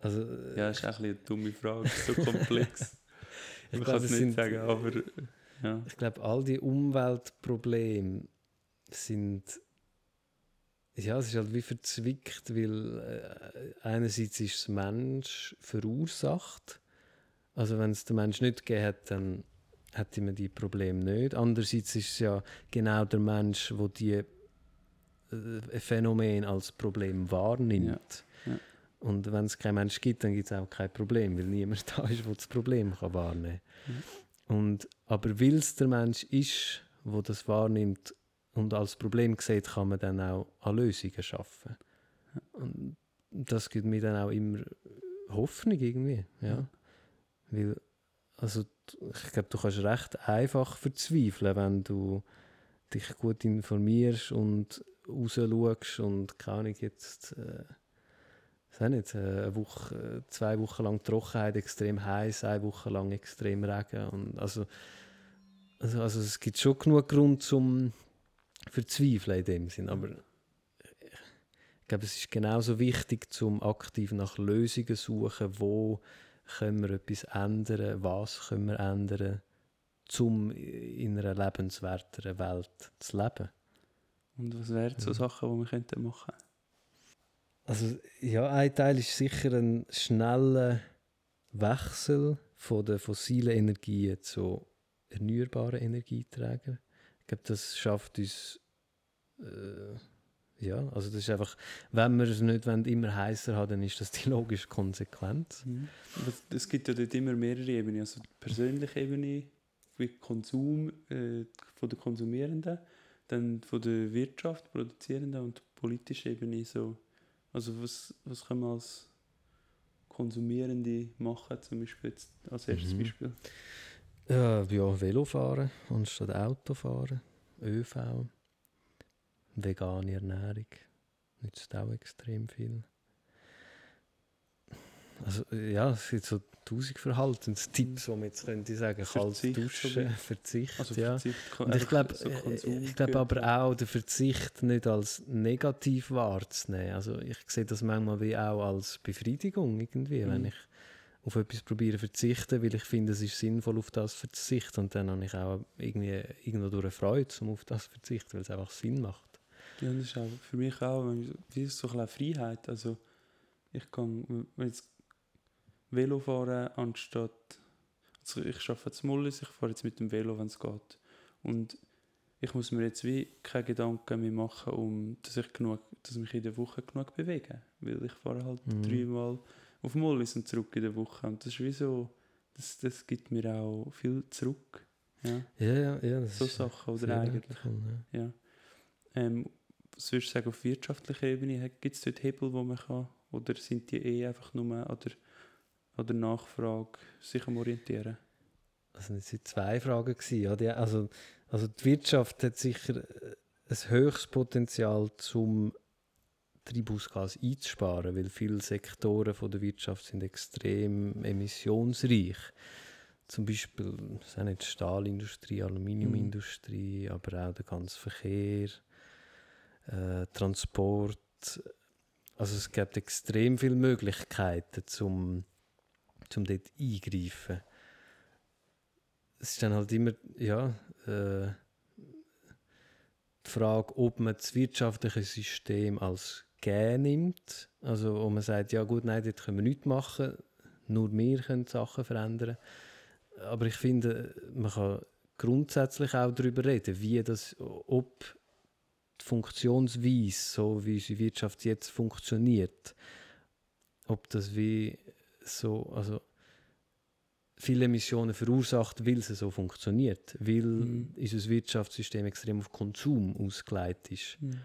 also, ja ist auch ein eine dumme Frage, so komplex. ich kann es nicht sind, sagen, aber ja. Ich glaube, all die Umweltprobleme sind ja, es ist halt wie verzwickt, weil äh, einerseits ist es Mensch verursacht. Also wenn es der Mensch nicht gegeben hat, dann hätte man die Probleme nicht. Andererseits ist es ja genau der Mensch, der die äh, Phänomen als Problem wahrnimmt. Ja. Ja. Und wenn es keinen Mensch gibt, dann gibt es auch kein Problem, weil niemand da ist, der das Problem kann wahrnehmen kann. Ja. Und, aber weil es der Mensch ist, der das wahrnimmt und als Problem sieht, kann man dann auch an Lösungen schaffen. Und das gibt mir dann auch immer Hoffnung irgendwie. Ja. Weil, also, ich glaube, du kannst recht einfach verzweifeln, wenn du dich gut informierst und rausschaust und keine Ahnung, jetzt, äh, nicht, äh, eine Woche, zwei Wochen lang Trockenheit, extrem heiß, eine Woche lang extrem Regen. Und also, also, also es gibt schon genug Grund zum Verzweifeln in dem Sinn, aber ich Ich glaube, es ist genauso wichtig, zum aktiv nach Lösungen zu suchen, wo können wir etwas ändern, was können wir ändern, um in einer lebenswerteren Welt zu leben. Und was wären so Sachen, die wir könnten machen Also ja, ein Teil ist sicher ein schneller Wechsel von den fossilen Energien zu erneuerbaren Energieträgern. Ich glaube, das schafft uns äh, ja, also das ist einfach, wenn wir es nicht wollen, immer heißer haben, dann ist das die logische Konsequenz. Mhm. Es gibt ja dort immer mehrere Ebenen. Also die persönliche Ebene, wie Konsum äh, von den Konsumierenden, dann von der Wirtschaft, Produzierenden und die politische Ebene so. Also was, was können wir als Konsumierende machen, zum Beispiel jetzt als erstes mhm. Beispiel? Ja, ja, Velofahren anstatt Autofahren, ÖV vegane Ernährung nützt auch extrem viel. Also ja, es sind so tausend Verhaltenstipps, die man jetzt könnte sagen, kalt duschen, Verzicht, also ja. Verzicht, Und ich glaube so äh, ich glaube aber auch, den Verzicht nicht als negativ wahrzunehmen. Also ich sehe das manchmal wie auch als Befriedigung irgendwie, mhm. wenn ich auf etwas probiere verzichten, weil ich finde, es ist sinnvoll, auf das zu verzichten. Und dann habe ich auch irgendwie irgendwo durch eine Freude, um auf das zu verzichten, weil es einfach Sinn macht. Ja, das ist auch für mich auch wie so eine Freiheit. Also ich kann jetzt Velo fahren anstatt also ich arbeite jetzt Mullis, ich fahre jetzt mit dem Velo, wenn es geht. Und ich muss mir jetzt wie keine Gedanken mehr machen, um dass ich genug, dass mich in der Woche genug bewege, weil ich fahre halt mhm. dreimal auf Mullis und zurück in der Woche und das ist wie so, das, das gibt mir auch viel zurück. Ja, ja, ja. ja so Sachen oder eigentlich. Cool, ja. ja. Ähm, was würdest du sagen, auf wirtschaftlicher Ebene, gibt es dort Hebel, wo man kann, oder sind die eh einfach nur an der, an der Nachfrage sich am orientieren? Also das waren zwei Fragen. Gewesen, Also, also die Wirtschaft hat sicher äh, ein höchstes Potenzial, um Treibhausgas einzusparen, weil viele Sektoren von der Wirtschaft sind extrem emissionsreich. Zum Beispiel die Stahlindustrie, Aluminiumindustrie, mm. aber auch der ganze Verkehr, äh, Transport. Also es gibt extrem viele Möglichkeiten zum, zum dort eingreifen. Es ist dann halt immer, ja, äh, die Frage, ob man das wirtschaftliche System als gegeben nimmt. Also, wo man sagt, ja gut, nein, dort können wir nichts machen, nur wir können Sachen verändern. Aber ich finde, man kann grundsätzlich auch darüber reden, wie das, ob die Funktionsweise, so wie unsere Wirtschaft jetzt funktioniert, ob das wie so, also viele Emissionen verursacht, weil es so funktioniert, weil mhm. unser Wirtschaftssystem extrem auf Konsum ausgelegt ist. Mhm.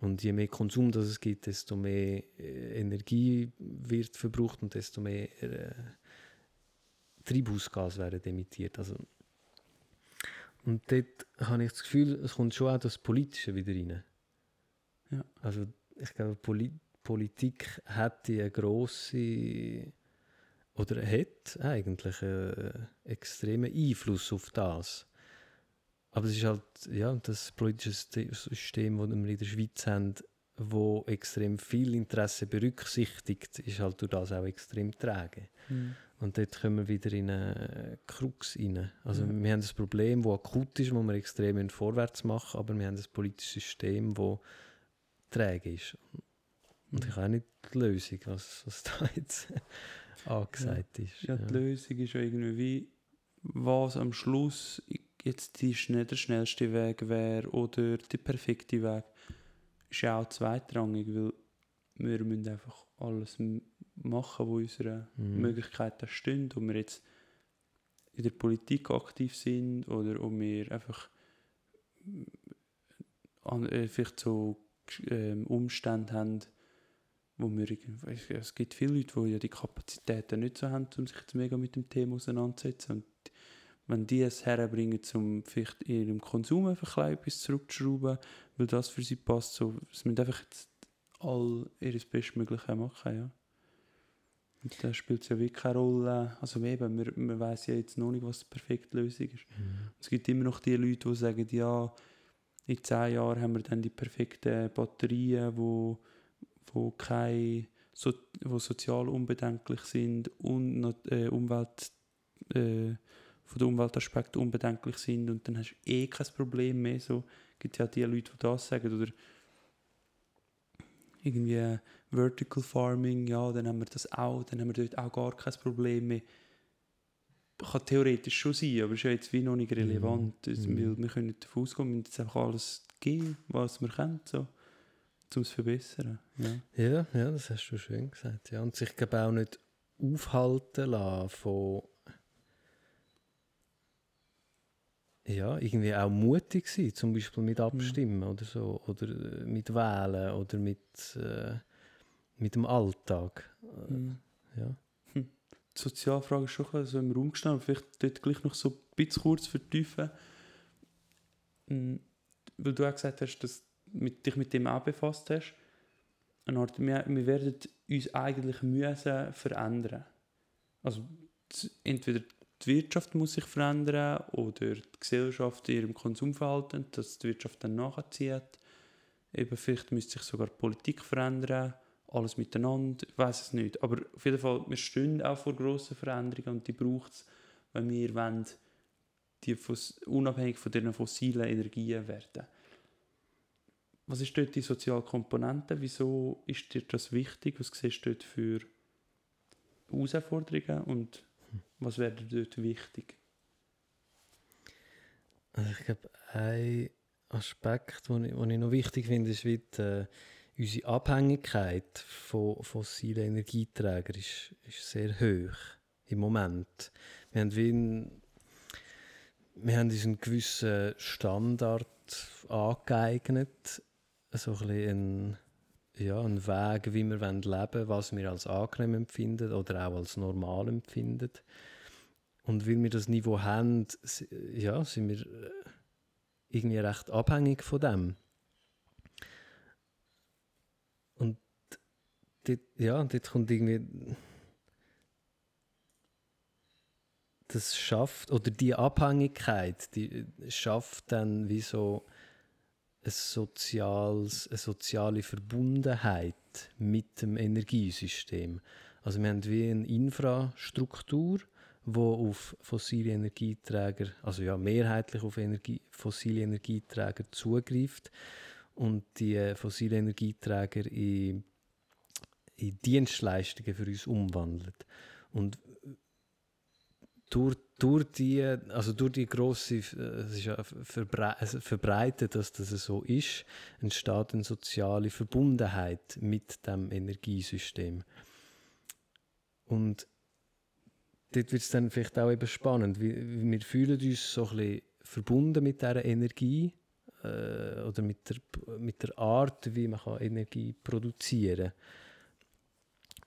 Und je mehr Konsum das es gibt, desto mehr äh, Energie wird verbraucht und desto mehr äh, Treibhausgas werden emittiert. Also und dort habe ich das Gefühl, es kommt schon auch das Politische wieder rein. Ja. Also ich glaube, Poli Politik hat eine grosse oder hat eigentlich einen extremen Einfluss auf das. Aber es ist halt ja, das politische System, das wir in der Schweiz haben, wo extrem viel Interesse berücksichtigt, ist halt durch das auch extrem träge. Mhm. Und dort kommen wir wieder in eine Krux rein. Also mhm. wir haben ein Problem, das akut ist, wo wir extrem vorwärts machen, aber wir haben ein politisches System, das träge ist. Und ich habe auch nicht die Lösung, was, was da jetzt angesagt ist. Ja, die Lösung ist ja irgendwie, was am Schluss jetzt die schnell, der schnellste Weg wäre oder der perfekte Weg, ist ja auch zweitrangig, weil wir müssen einfach alles machen, wo unsere mhm. Möglichkeiten stehen, ob wir jetzt in der Politik aktiv sind oder ob wir einfach an, äh, vielleicht so äh, Umstände haben, wo wir es gibt viele Leute, die ja die Kapazitäten nicht so haben, um sich jetzt mega mit dem Thema auseinanderzusetzen und wenn die es herbringen, um vielleicht in ihrem Konsum einfach ein etwas zurückzuschrauben, weil das für sie passt, so, es müssen einfach jetzt all ihr Bestmögliche machen, ja. Und da spielt es ja wirklich keine Rolle. Also eben, man, man weiß ja jetzt noch nicht, was die perfekte Lösung ist. Mhm. Es gibt immer noch die Leute, die sagen, ja, in zehn Jahren haben wir dann die perfekten Batterien, wo, wo keine so, wo sozial unbedenklich sind und äh, Umwelt äh, von den Umweltaspekten unbedenklich sind und dann hast du eh kein Problem mehr. So gibt ja die Leute, die das sagen oder irgendwie Vertical Farming, ja, dann haben wir das auch, dann haben wir dort auch gar kein Problem mehr. Kann theoretisch schon sein, aber ist ja jetzt wie noch nicht relevant, mm. weil wir können nicht davon ausgehen, wir müssen jetzt einfach alles geben, was wir können, so, zu verbessern. Ja. ja, ja, das hast du schön gesagt. Ja. Und sich glaube auch nicht aufhalten lassen von ja, irgendwie auch mutig sein, zum Beispiel mit Abstimmen mhm. oder so, oder äh, mit Wählen oder mit, äh, mit dem Alltag. Mhm. Ja. Hm. Die Sozialfrage ist schon so im Raum gestanden, vielleicht dort gleich noch so ein bisschen kurz vertiefen. Mhm. Weil du auch gesagt hast, dass du dich mit dem auch befasst hast. Eine Art, wir, wir werden uns eigentlich müssen verändern. Also entweder die Wirtschaft muss sich verändern oder die Gesellschaft in ihrem Konsumverhalten, dass die Wirtschaft dann nachzieht. Eben vielleicht müsste sich sogar die Politik verändern, alles miteinander, ich weiß es nicht. Aber auf jeden Fall, wir stehen auch vor grossen Veränderungen und die braucht es, wenn wir wollen, die unabhängig von den fossilen Energien werden. Was ist dort die soziale Komponente? Wieso ist dir das wichtig? Was siehst du dort für Herausforderungen und was wäre dort wichtig? Also ich glaube, ein Aspekt, den ich, ich noch wichtig finde, ist wie die, äh, unsere Abhängigkeit von fossilen Energieträgern ist, ist sehr hoch im Moment. Wir haben, wie ein, wir haben uns einen gewissen Standard angeeignet, so ein bisschen ja, ein Weg, wie wir leben wollen, was wir als angenehm empfinden oder auch als normal empfinden. Und weil wir das Niveau haben, ja, sind wir äh, irgendwie recht abhängig von dem. Und dort, ja, dort kommt irgendwie das schafft, oder die Abhängigkeit, die schafft dann wie so ein soziales, eine soziale Verbundenheit mit dem Energiesystem. Also wir haben wie eine Infrastruktur, wo auf fossile Energieträger, also ja mehrheitlich auf Energie, fossile Energieträger zugreift und die fossilen Energieträger in, in Dienstleistungen für uns umwandelt. Und durch, durch die, also durch die grosse, es ist ja verbreitet, dass das so ist, entsteht eine soziale Verbundenheit mit dem Energiesystem. Und dort wird es dann vielleicht auch eben spannend. Wir fühlen uns so ein bisschen verbunden mit dieser Energie äh, oder mit der, mit der Art, wie man Energie produzieren kann.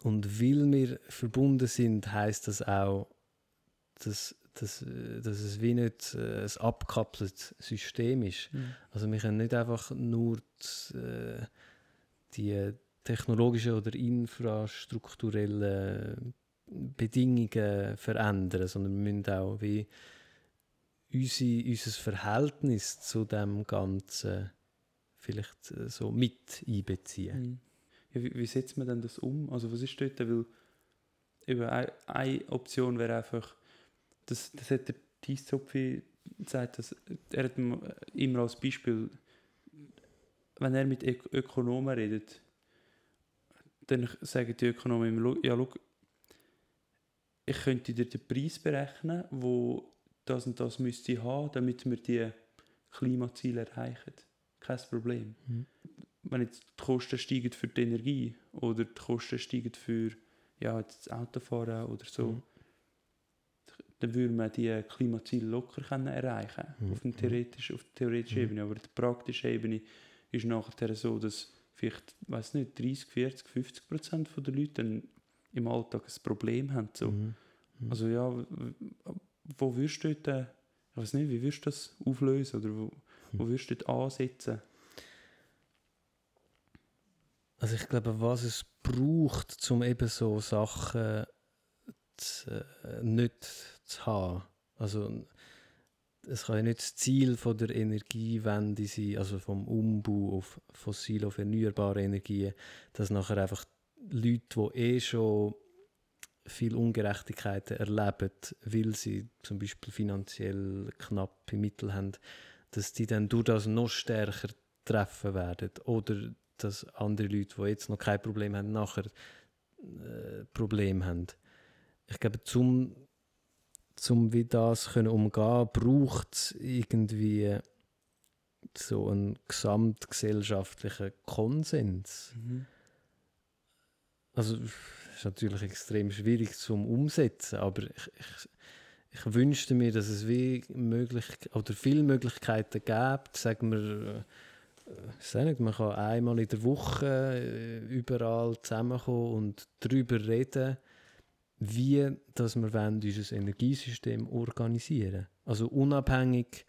Und weil wir verbunden sind, heißt das auch, dass, dass, dass es wie nicht äh, ein abgekapseltes System ist. Mhm. Also wir können nicht einfach nur die, äh, die technologischen oder infrastrukturellen Bedingungen verändern, sondern wir müssen auch wie unsere, unser Verhältnis zu dem Ganzen vielleicht äh, so mit einbeziehen. Mhm. Ja, wie, wie, setzt man denn das um? Also was ist dort, weil eben eine Option wäre einfach das, das hat der Thies Zopfi gesagt, dass, er hat immer als Beispiel, wenn er mit Ök Ökonomen redet, dann sagen die Ökonomen immer, ja, schau, ich könnte dir den Preis berechnen, wo das und das müsste ich haben, damit wir die Klimaziele erreichen. Kein Problem. Mhm. Wenn jetzt die Kosten steigen für die Energie oder die Kosten steigen für ja, das Autofahren oder so, mhm dann würde man die Klimaziele locker können erreichen mhm. auf, dem theoretisch, auf der theoretischen mhm. Ebene. Aber die praktische Ebene ist nachher so, dass vielleicht, weiß nicht, 30, 40, 50 Prozent der Leute dann im Alltag ein Problem haben. So. Mhm. mhm. Also ja, wo würdest du dort, ich weiß nicht, wie würdest du das auflösen oder wo, wo mhm. würdest du dort ansetzen? Also ich glaube, was es braucht, um eben so Sachen zu, äh, nicht zu haben. Also es kann ja nicht das Ziel von der Energiewende sein, also vom Umbau auf fossile, auf erneuerbare Energien, dass nachher einfach Leute, die eh schon viel Ungerechtigkeiten erleben, weil sie zum Beispiel finanziell knappe Mittel haben, dass die dann durch das noch stärker treffen werden oder dass andere Leute, die jetzt noch kein Problem haben, nachher äh, Problem haben. Ich glaube, zum, zum wie das können umgehen, braucht es irgendwie so einen gesamtgesellschaftlichen Konsens. Mhm. Also ist natürlich extrem schwierig zum umsetzen, aber ich, ich, ich wünschte mir, dass es wie möglich oder viele Möglichkeiten gibt, sagen wir, ich äh, nicht, man kann einmal in der Woche äh, überall zusammenkommen und darüber reden, wie dass wir wollen, unser Energiesystem organisieren Also unabhängig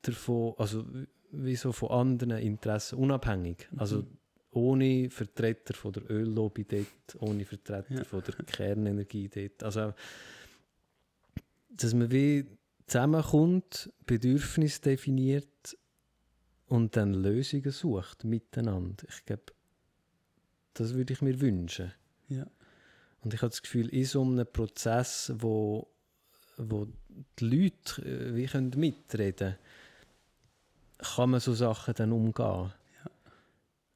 davon, also wie so von anderen Interessen unabhängig. Also mhm ohne Vertreter von der Öllobby dort, ohne Vertreter ja. von der Kernenergie dort. Also, dass man wie zusammenkommt, Bedürfnisse definiert und dann Lösungen sucht miteinander. Ich glaube, das würde ich mir wünschen. Ja. Und ich habe das Gefühl, in so einem Prozess, wo, wo die Leute äh, wie können mitreden können, kann man so Sachen dann umgehen.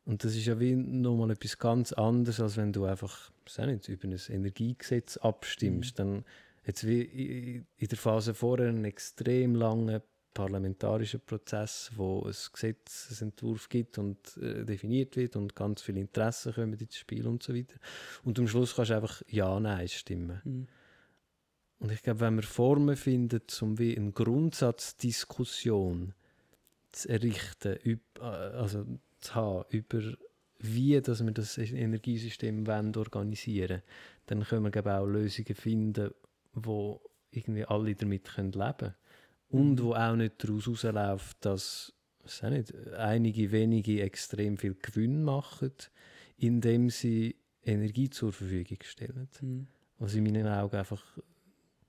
Und das ist ja wie nochmal etwas ganz anderes, als wenn du einfach nicht, über ein Energiegesetz abstimmst. Mhm. Dann jetzt wie in der Phase vorher einen extrem langen parlamentarischen Prozess, wo es Gesetzesentwurf gibt und äh, definiert wird und ganz viele Interessen kommen ins Spiel und so weiter. Und am Schluss kannst du einfach Ja, Nein stimmen. Mhm. Und ich glaube, wenn man Formen findet, um wie eine Grundsatzdiskussion zu errichten, äh, also zu haben über wie dass wir das Energiesystem organisieren wollen, dann können wir glaube auch Lösungen finden, wo irgendwie alle damit leben können. Und wo auch nicht daraus herausläuft, dass nicht, einige wenige extrem viel Gewinn machen, indem sie Energie zur Verfügung stellen. Mhm. Was in meinen Augen einfach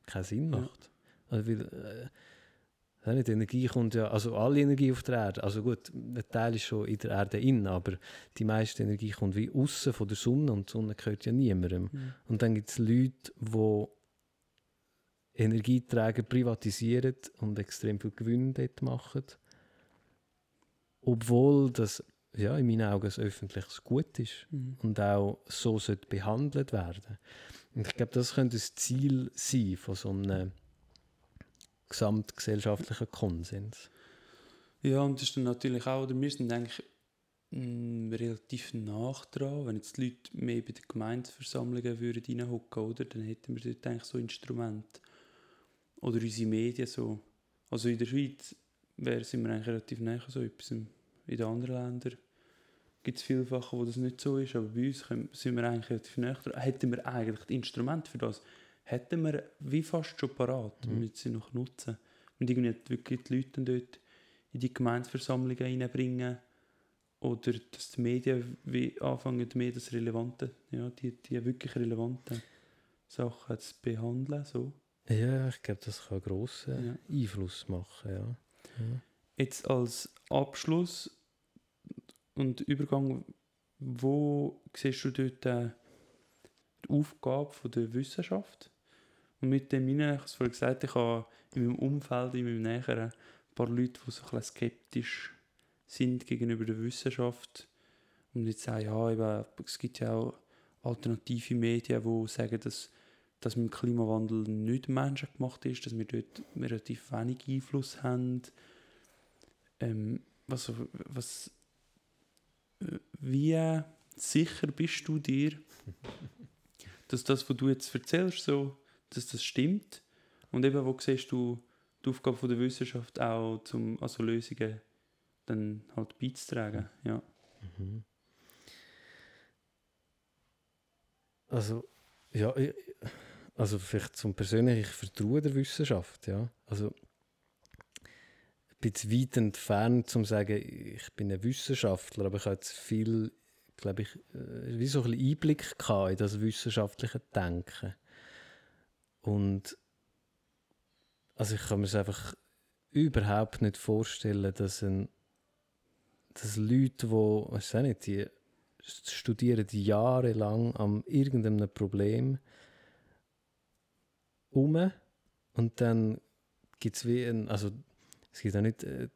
keinen Sinn macht. Ja. Also, weil, äh, die Energie kommt ja, also alle Energie auf der Erde, also gut, ein Teil ist schon in der Erde innen, aber die meiste Energie kommt wie außen von der Sonne und die Sonne gehört ja niemandem. Mhm. Und dann gibt es Leute, die Energieträger privatisieren und extrem viel Gewinn dort machen. Obwohl das ja, in meinen Augen ein öffentliches Gut ist mhm. und auch so sollte behandelt werden. Und ich glaube, das könnte das Ziel sein von so einem gesamtgesellschaftlichen Konsens. Ja, und das ist dann natürlich auch, oder wir sind eigentlich mh, mm, relativ nach dran. Wenn jetzt die Leute mehr bei den Gemeindeversammlungen würden reinhocken, oder, dann hätten wir dort eigentlich so Instrumente. Oder unsere Medien so. Also in der Schweiz wäre, sind wir eigentlich relativ nah so etwas. In den anderen Ländern gibt es vielfach, wo das nicht so ist, aber bei uns sind wir eigentlich relativ dran. Hätten wir eigentlich die Instrumente für das hätten wir wie fast schon parat, mhm. wir sie noch nutzen. Und irgendwie wirklich die Leute dort in die Gemeinsversammlungen reinbringen oder dass die Medien wie anfangen, mehr das Relevante, ja, die, die wirklich relevanten Sachen zu behandeln. So. Ja, ich glaube, das kann einen grossen ja. Einfluss machen. Ja. ja. Jetzt als Abschluss und Übergang, wo siehst du dort äh, die Aufgabe von der Wissenschaft? Und mit dem hinein, ich habe es vorhin gesagt, ich habe in meinem Umfeld, in meinem Näheren, ein paar Leute, die so ein bisschen skeptisch sind gegenüber der Wissenschaft und jetzt sagen, ja, eben, es gibt ja auch alternative Medien, die sagen, dass, dass mit dem Klimawandel nicht menschengemacht ist, dass wir dort relativ wenig Einfluss haben. Ähm, was, was, wie sicher bist du dir, dass das, was du jetzt erzählst, so dass das stimmt. Und eben, wo siehst du die Aufgabe von der Wissenschaft auch, zum also Lösungen dann halt beizutragen. Ja. Mhm. Also, ja, also vielleicht zum Persönlichen, ich vertraue der Wissenschaft, ja. Also, ein bisschen weit entfernt, zum zu sagen, ich bin ein Wissenschaftler, aber ich habe jetzt viel, glaube ich, äh, wie so ein bisschen Einblick in das wissenschaftliche Denken. Und also ich kann mir es einfach überhaupt nicht vorstellen, dass, ein, dass Leute, die, auch nicht, die studieren jahrelang an irgendeinem Problem um und dann gibt es wie ein, also es gibt auch nicht, äh,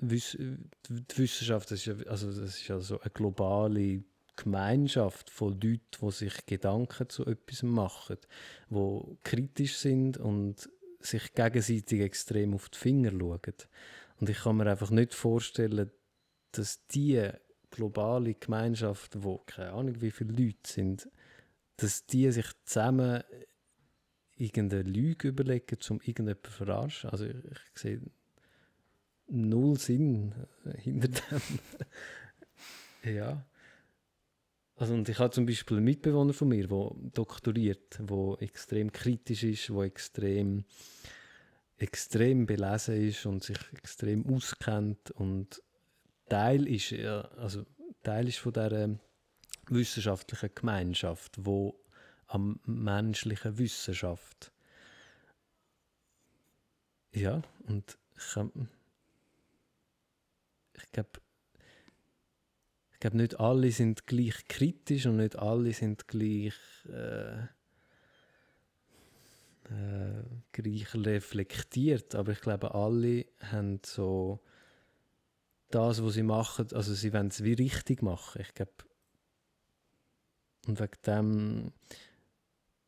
Wiss, die Wissenschaft, das ist, ja, also das ist ja so eine globale Gemeinschaft von Leuten, die sich Gedanken zu etwas machen, die kritisch sind und sich gegenseitig extrem auf die Finger schauen. Und ich kann mir einfach nicht vorstellen, dass die globale Gemeinschaft, wo keine Ahnung wie viele Leute sind, dass die sich zusammen irgendeine Lüge überlegen, um irgendjemanden zu verarschen. Also ich, ich sehe null Sinn hinter dem. ja. Also und ich habe zum Beispiel einen Mitbewohner von mir, der doktoriert, der extrem kritisch ist, der extrem, extrem belesen ist und sich extrem auskennt und Teil ist, also Teil ist von dieser wissenschaftlichen Gemeinschaft, wo am menschlichen Wissenschaft. Ja, und ich, ich glaube, ich glaube, nicht alle sind gleich kritisch und nicht alle sind gleich, äh, äh, gleich reflektiert. Aber ich glaube, alle haben so das, was sie machen, also sie wollen es wie richtig machen. Ich glaube, und wegen dem,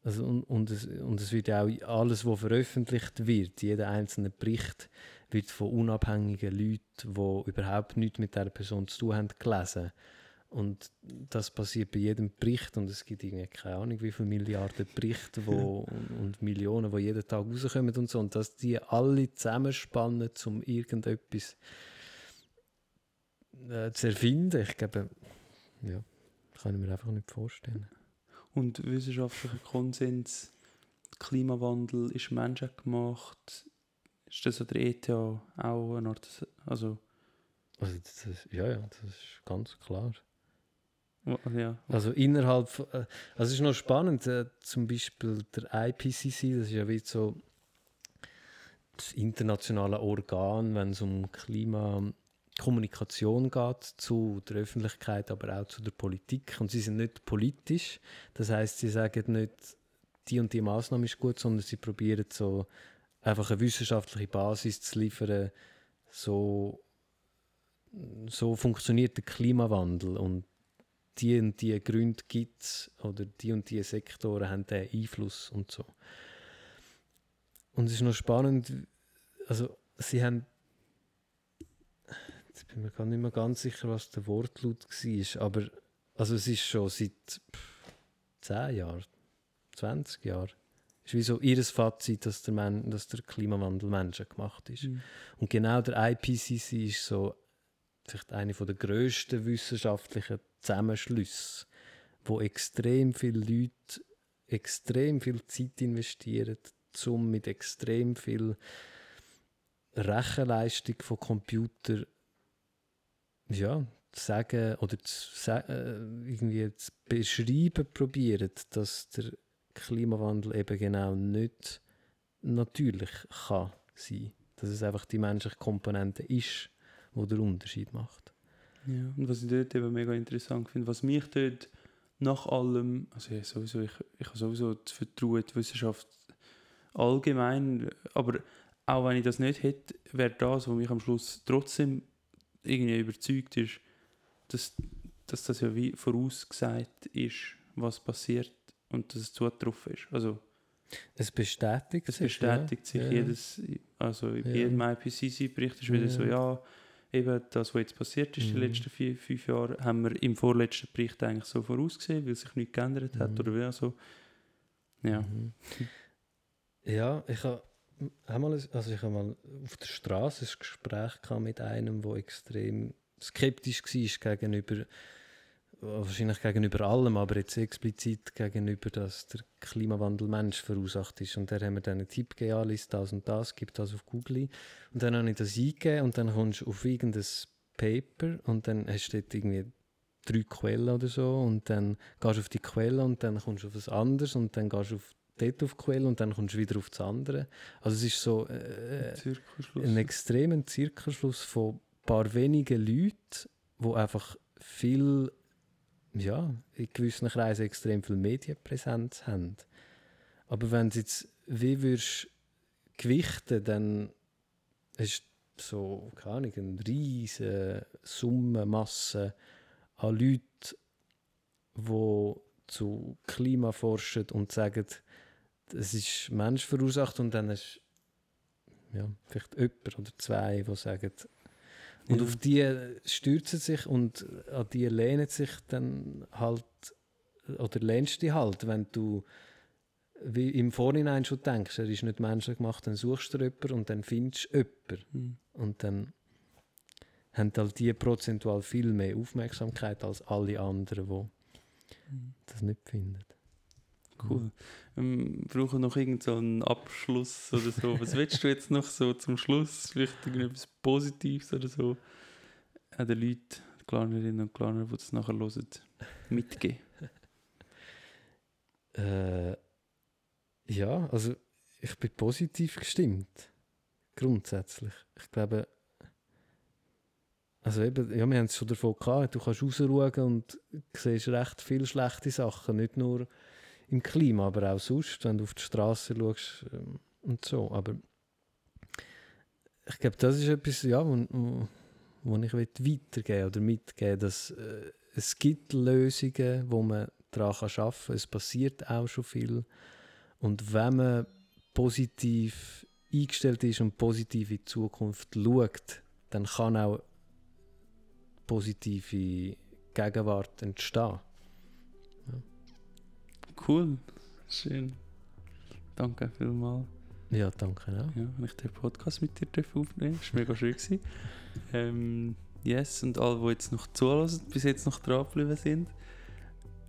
also und, und, es, und es wird auch alles, was veröffentlicht wird, jeder einzelne Bericht, wird von unabhängigen Leuten, die überhaupt nichts mit dieser Person zu tun haben, gelesen. Und das passiert bei jedem Bericht und es gibt irgendwie keine Ahnung, wie viele Milliarden Berichte wo, und, und, Millionen, die jeden Tag rauskommen und so. Und dass die alle zusammenspannen, um irgendetwas äh, zu erfinden, ich glaube, ja, kann ich mir einfach nicht vorstellen. Und wissenschaftlicher Konsens, Klimawandel ist menschengemacht, ist das an der ETH auch eine Art, also... also das ist, ja, ja, das ist ganz klar. Ja. Also innerhalb, äh, also es ist noch spannend, äh, zum Beispiel der IPCC, das ist ja wie so das internationale Organ, wenn es um Klimakommunikation geht, zu der Öffentlichkeit, aber auch zu der Politik. Und sie sind nicht politisch, das heißt, sie sagen nicht, die und die Maßnahme ist gut, sondern sie probieren so einfach eine wissenschaftliche Basis zu liefern, so, so funktioniert der Klimawandel und die und die Gründe gibt es oder die und die Sektoren haben den Einfluss und so. Und es ist noch spannend, also sie haben, jetzt bin ich mir gar nicht mehr ganz sicher, was der Wortlaut war, aber also es ist schon seit 10 Jahren, 20 Jahren, ist wie so ihr Fazit, dass der, Men dass der Klimawandel menschengemacht ist. Mhm. Und genau der IPCC ist so vielleicht eine der grössten wissenschaftlichen Zusammenschlüsse, wo extrem viele Leute extrem viel Zeit investieren, um mit extrem viel Rechenleistung von Computer ja, zu sagen oder zu, äh, irgendwie zu beschreiben probieren, dass der Klimawandel eben genau nicht natürlich kann sein. Dass es einfach die menschliche Komponente ist, die den Unterschied macht. Ja, und was ich dort eben mega interessant finde, was mich dort nach allem, also ja, sowieso, ich, ich habe sowieso das Vertrauen in die Wissenschaft allgemein, aber auch wenn ich das nicht hätte, wäre das, was mich am Schluss trotzdem irgendwie überzeugt ist, dass, dass das ja wie vorausgesagt ist, was passiert und dass es zugetroffen ist. Also, es bestätigt es bestätigt ja. sich ja. jedes, also in ja. jedem IPCC-Bericht ist wieder so, ja, eben das, was jetzt passiert ist mhm. in den mhm. letzten vier, fünf Jahren, haben wir im vorletzten Bericht eigentlich so vorausgesehen, weil sich nichts geändert hat mhm. oder wie also. Ja. Mhm. Ja, ich habe einmal, also ich habe mal auf der Straße ein Gespräch mit einem, der extrem skeptisch war gegenüber wahrscheinlich gegenüber allem, aber jetzt explizit gegenüber, dass der Klimawandel Mensch verursacht ist. Und dann haben wir dann einen Tipp gegeben, ja, liest das und das, gib das auf Google. Und dann habe ich das eingegeben und dann kommst du auf irgendein Paper und dann hast du dort irgendwie drei Quellen oder so und dann gehst du auf die Quelle und dann kommst du auf etwas anderes und dann gehst du auf dort auf die Quelle und dann kommst du wieder auf das andere. Also es ist so äh, ein extremer Zirkelschluss von ein paar wenigen Leuten, die einfach viel, ja, in gewissen Kreisen extrem viel Medienpräsenz haben. Aber wenn du jetzt wie würdest gewichten, dann ist so, keine Ahnung, eine riesige Summenmasse an Leuten, die zu Klima forschen und sagen, es ist Mensch verursacht und dann ist ja, vielleicht jemand oder zwei, die sagen, und ja. auf die stürzen sich und an die lehnen sich dann halt, oder lehnst dich halt, wenn du wie im Vorhinein schon denkst, er ist nicht menschengemacht, dann suchst du jemanden und dann findest du jemanden. Mhm. Und dann haben halt die prozentual viel mehr Aufmerksamkeit als alle anderen, die mhm. das nicht finden. Cool. Ähm, wir brauchen noch irgendeinen so Abschluss oder so. Was willst du jetzt noch so zum Schluss? Vielleicht irgendetwas Positives oder so an den Leuten, die Klarnerinnen und Klarner, die das nachher hören, mitgeben? äh, ja, also ich bin positiv gestimmt. Grundsätzlich. Ich glaube, also eben, ja, wir haben es schon davon gehabt, du kannst rausschauen und siehst recht viele schlechte Sachen. Nicht nur im Klima, aber auch sonst, wenn du auf die Straße schaust ähm, und so. Aber ich glaube, das ist etwas, ja, wo, wo, ich weitergeben oder mitgeben dass äh, es gibt Lösungen, wo man daran arbeiten kann. Es passiert auch schon viel. Und wenn man positiv eingestellt ist und positiv in die Zukunft schaut, dann kann auch positive Gegenwart entstehen. Ja. Cool, schön. Danke vielmals. Ja, danke auch. Ja, wenn ich den Podcast mit dir aufnehmen das war mega schön. ähm, yes, und alle, die jetzt noch zulassen, bis jetzt noch dran geblieben sind,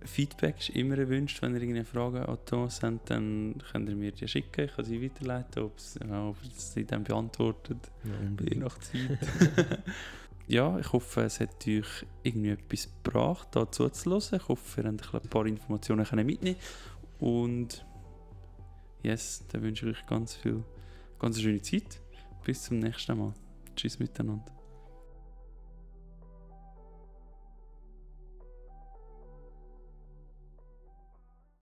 Feedback ist immer erwünscht. Wenn ihr irgendeine Frage an Thomas habt, dann könnt ihr mir die schicken. Ich kann sie weiterleiten, ob sie dann beantwortet. Ja, je nach Zeit. ja, ich hoffe, es hat euch irgendwie etwas gebracht, da zuzuhören. Ich hoffe, ihr habt ein paar Informationen mitnehmen Und yes, dann wünsche ich euch ganz viel, ganz schöne Zeit. Bis zum nächsten Mal. Tschüss miteinander.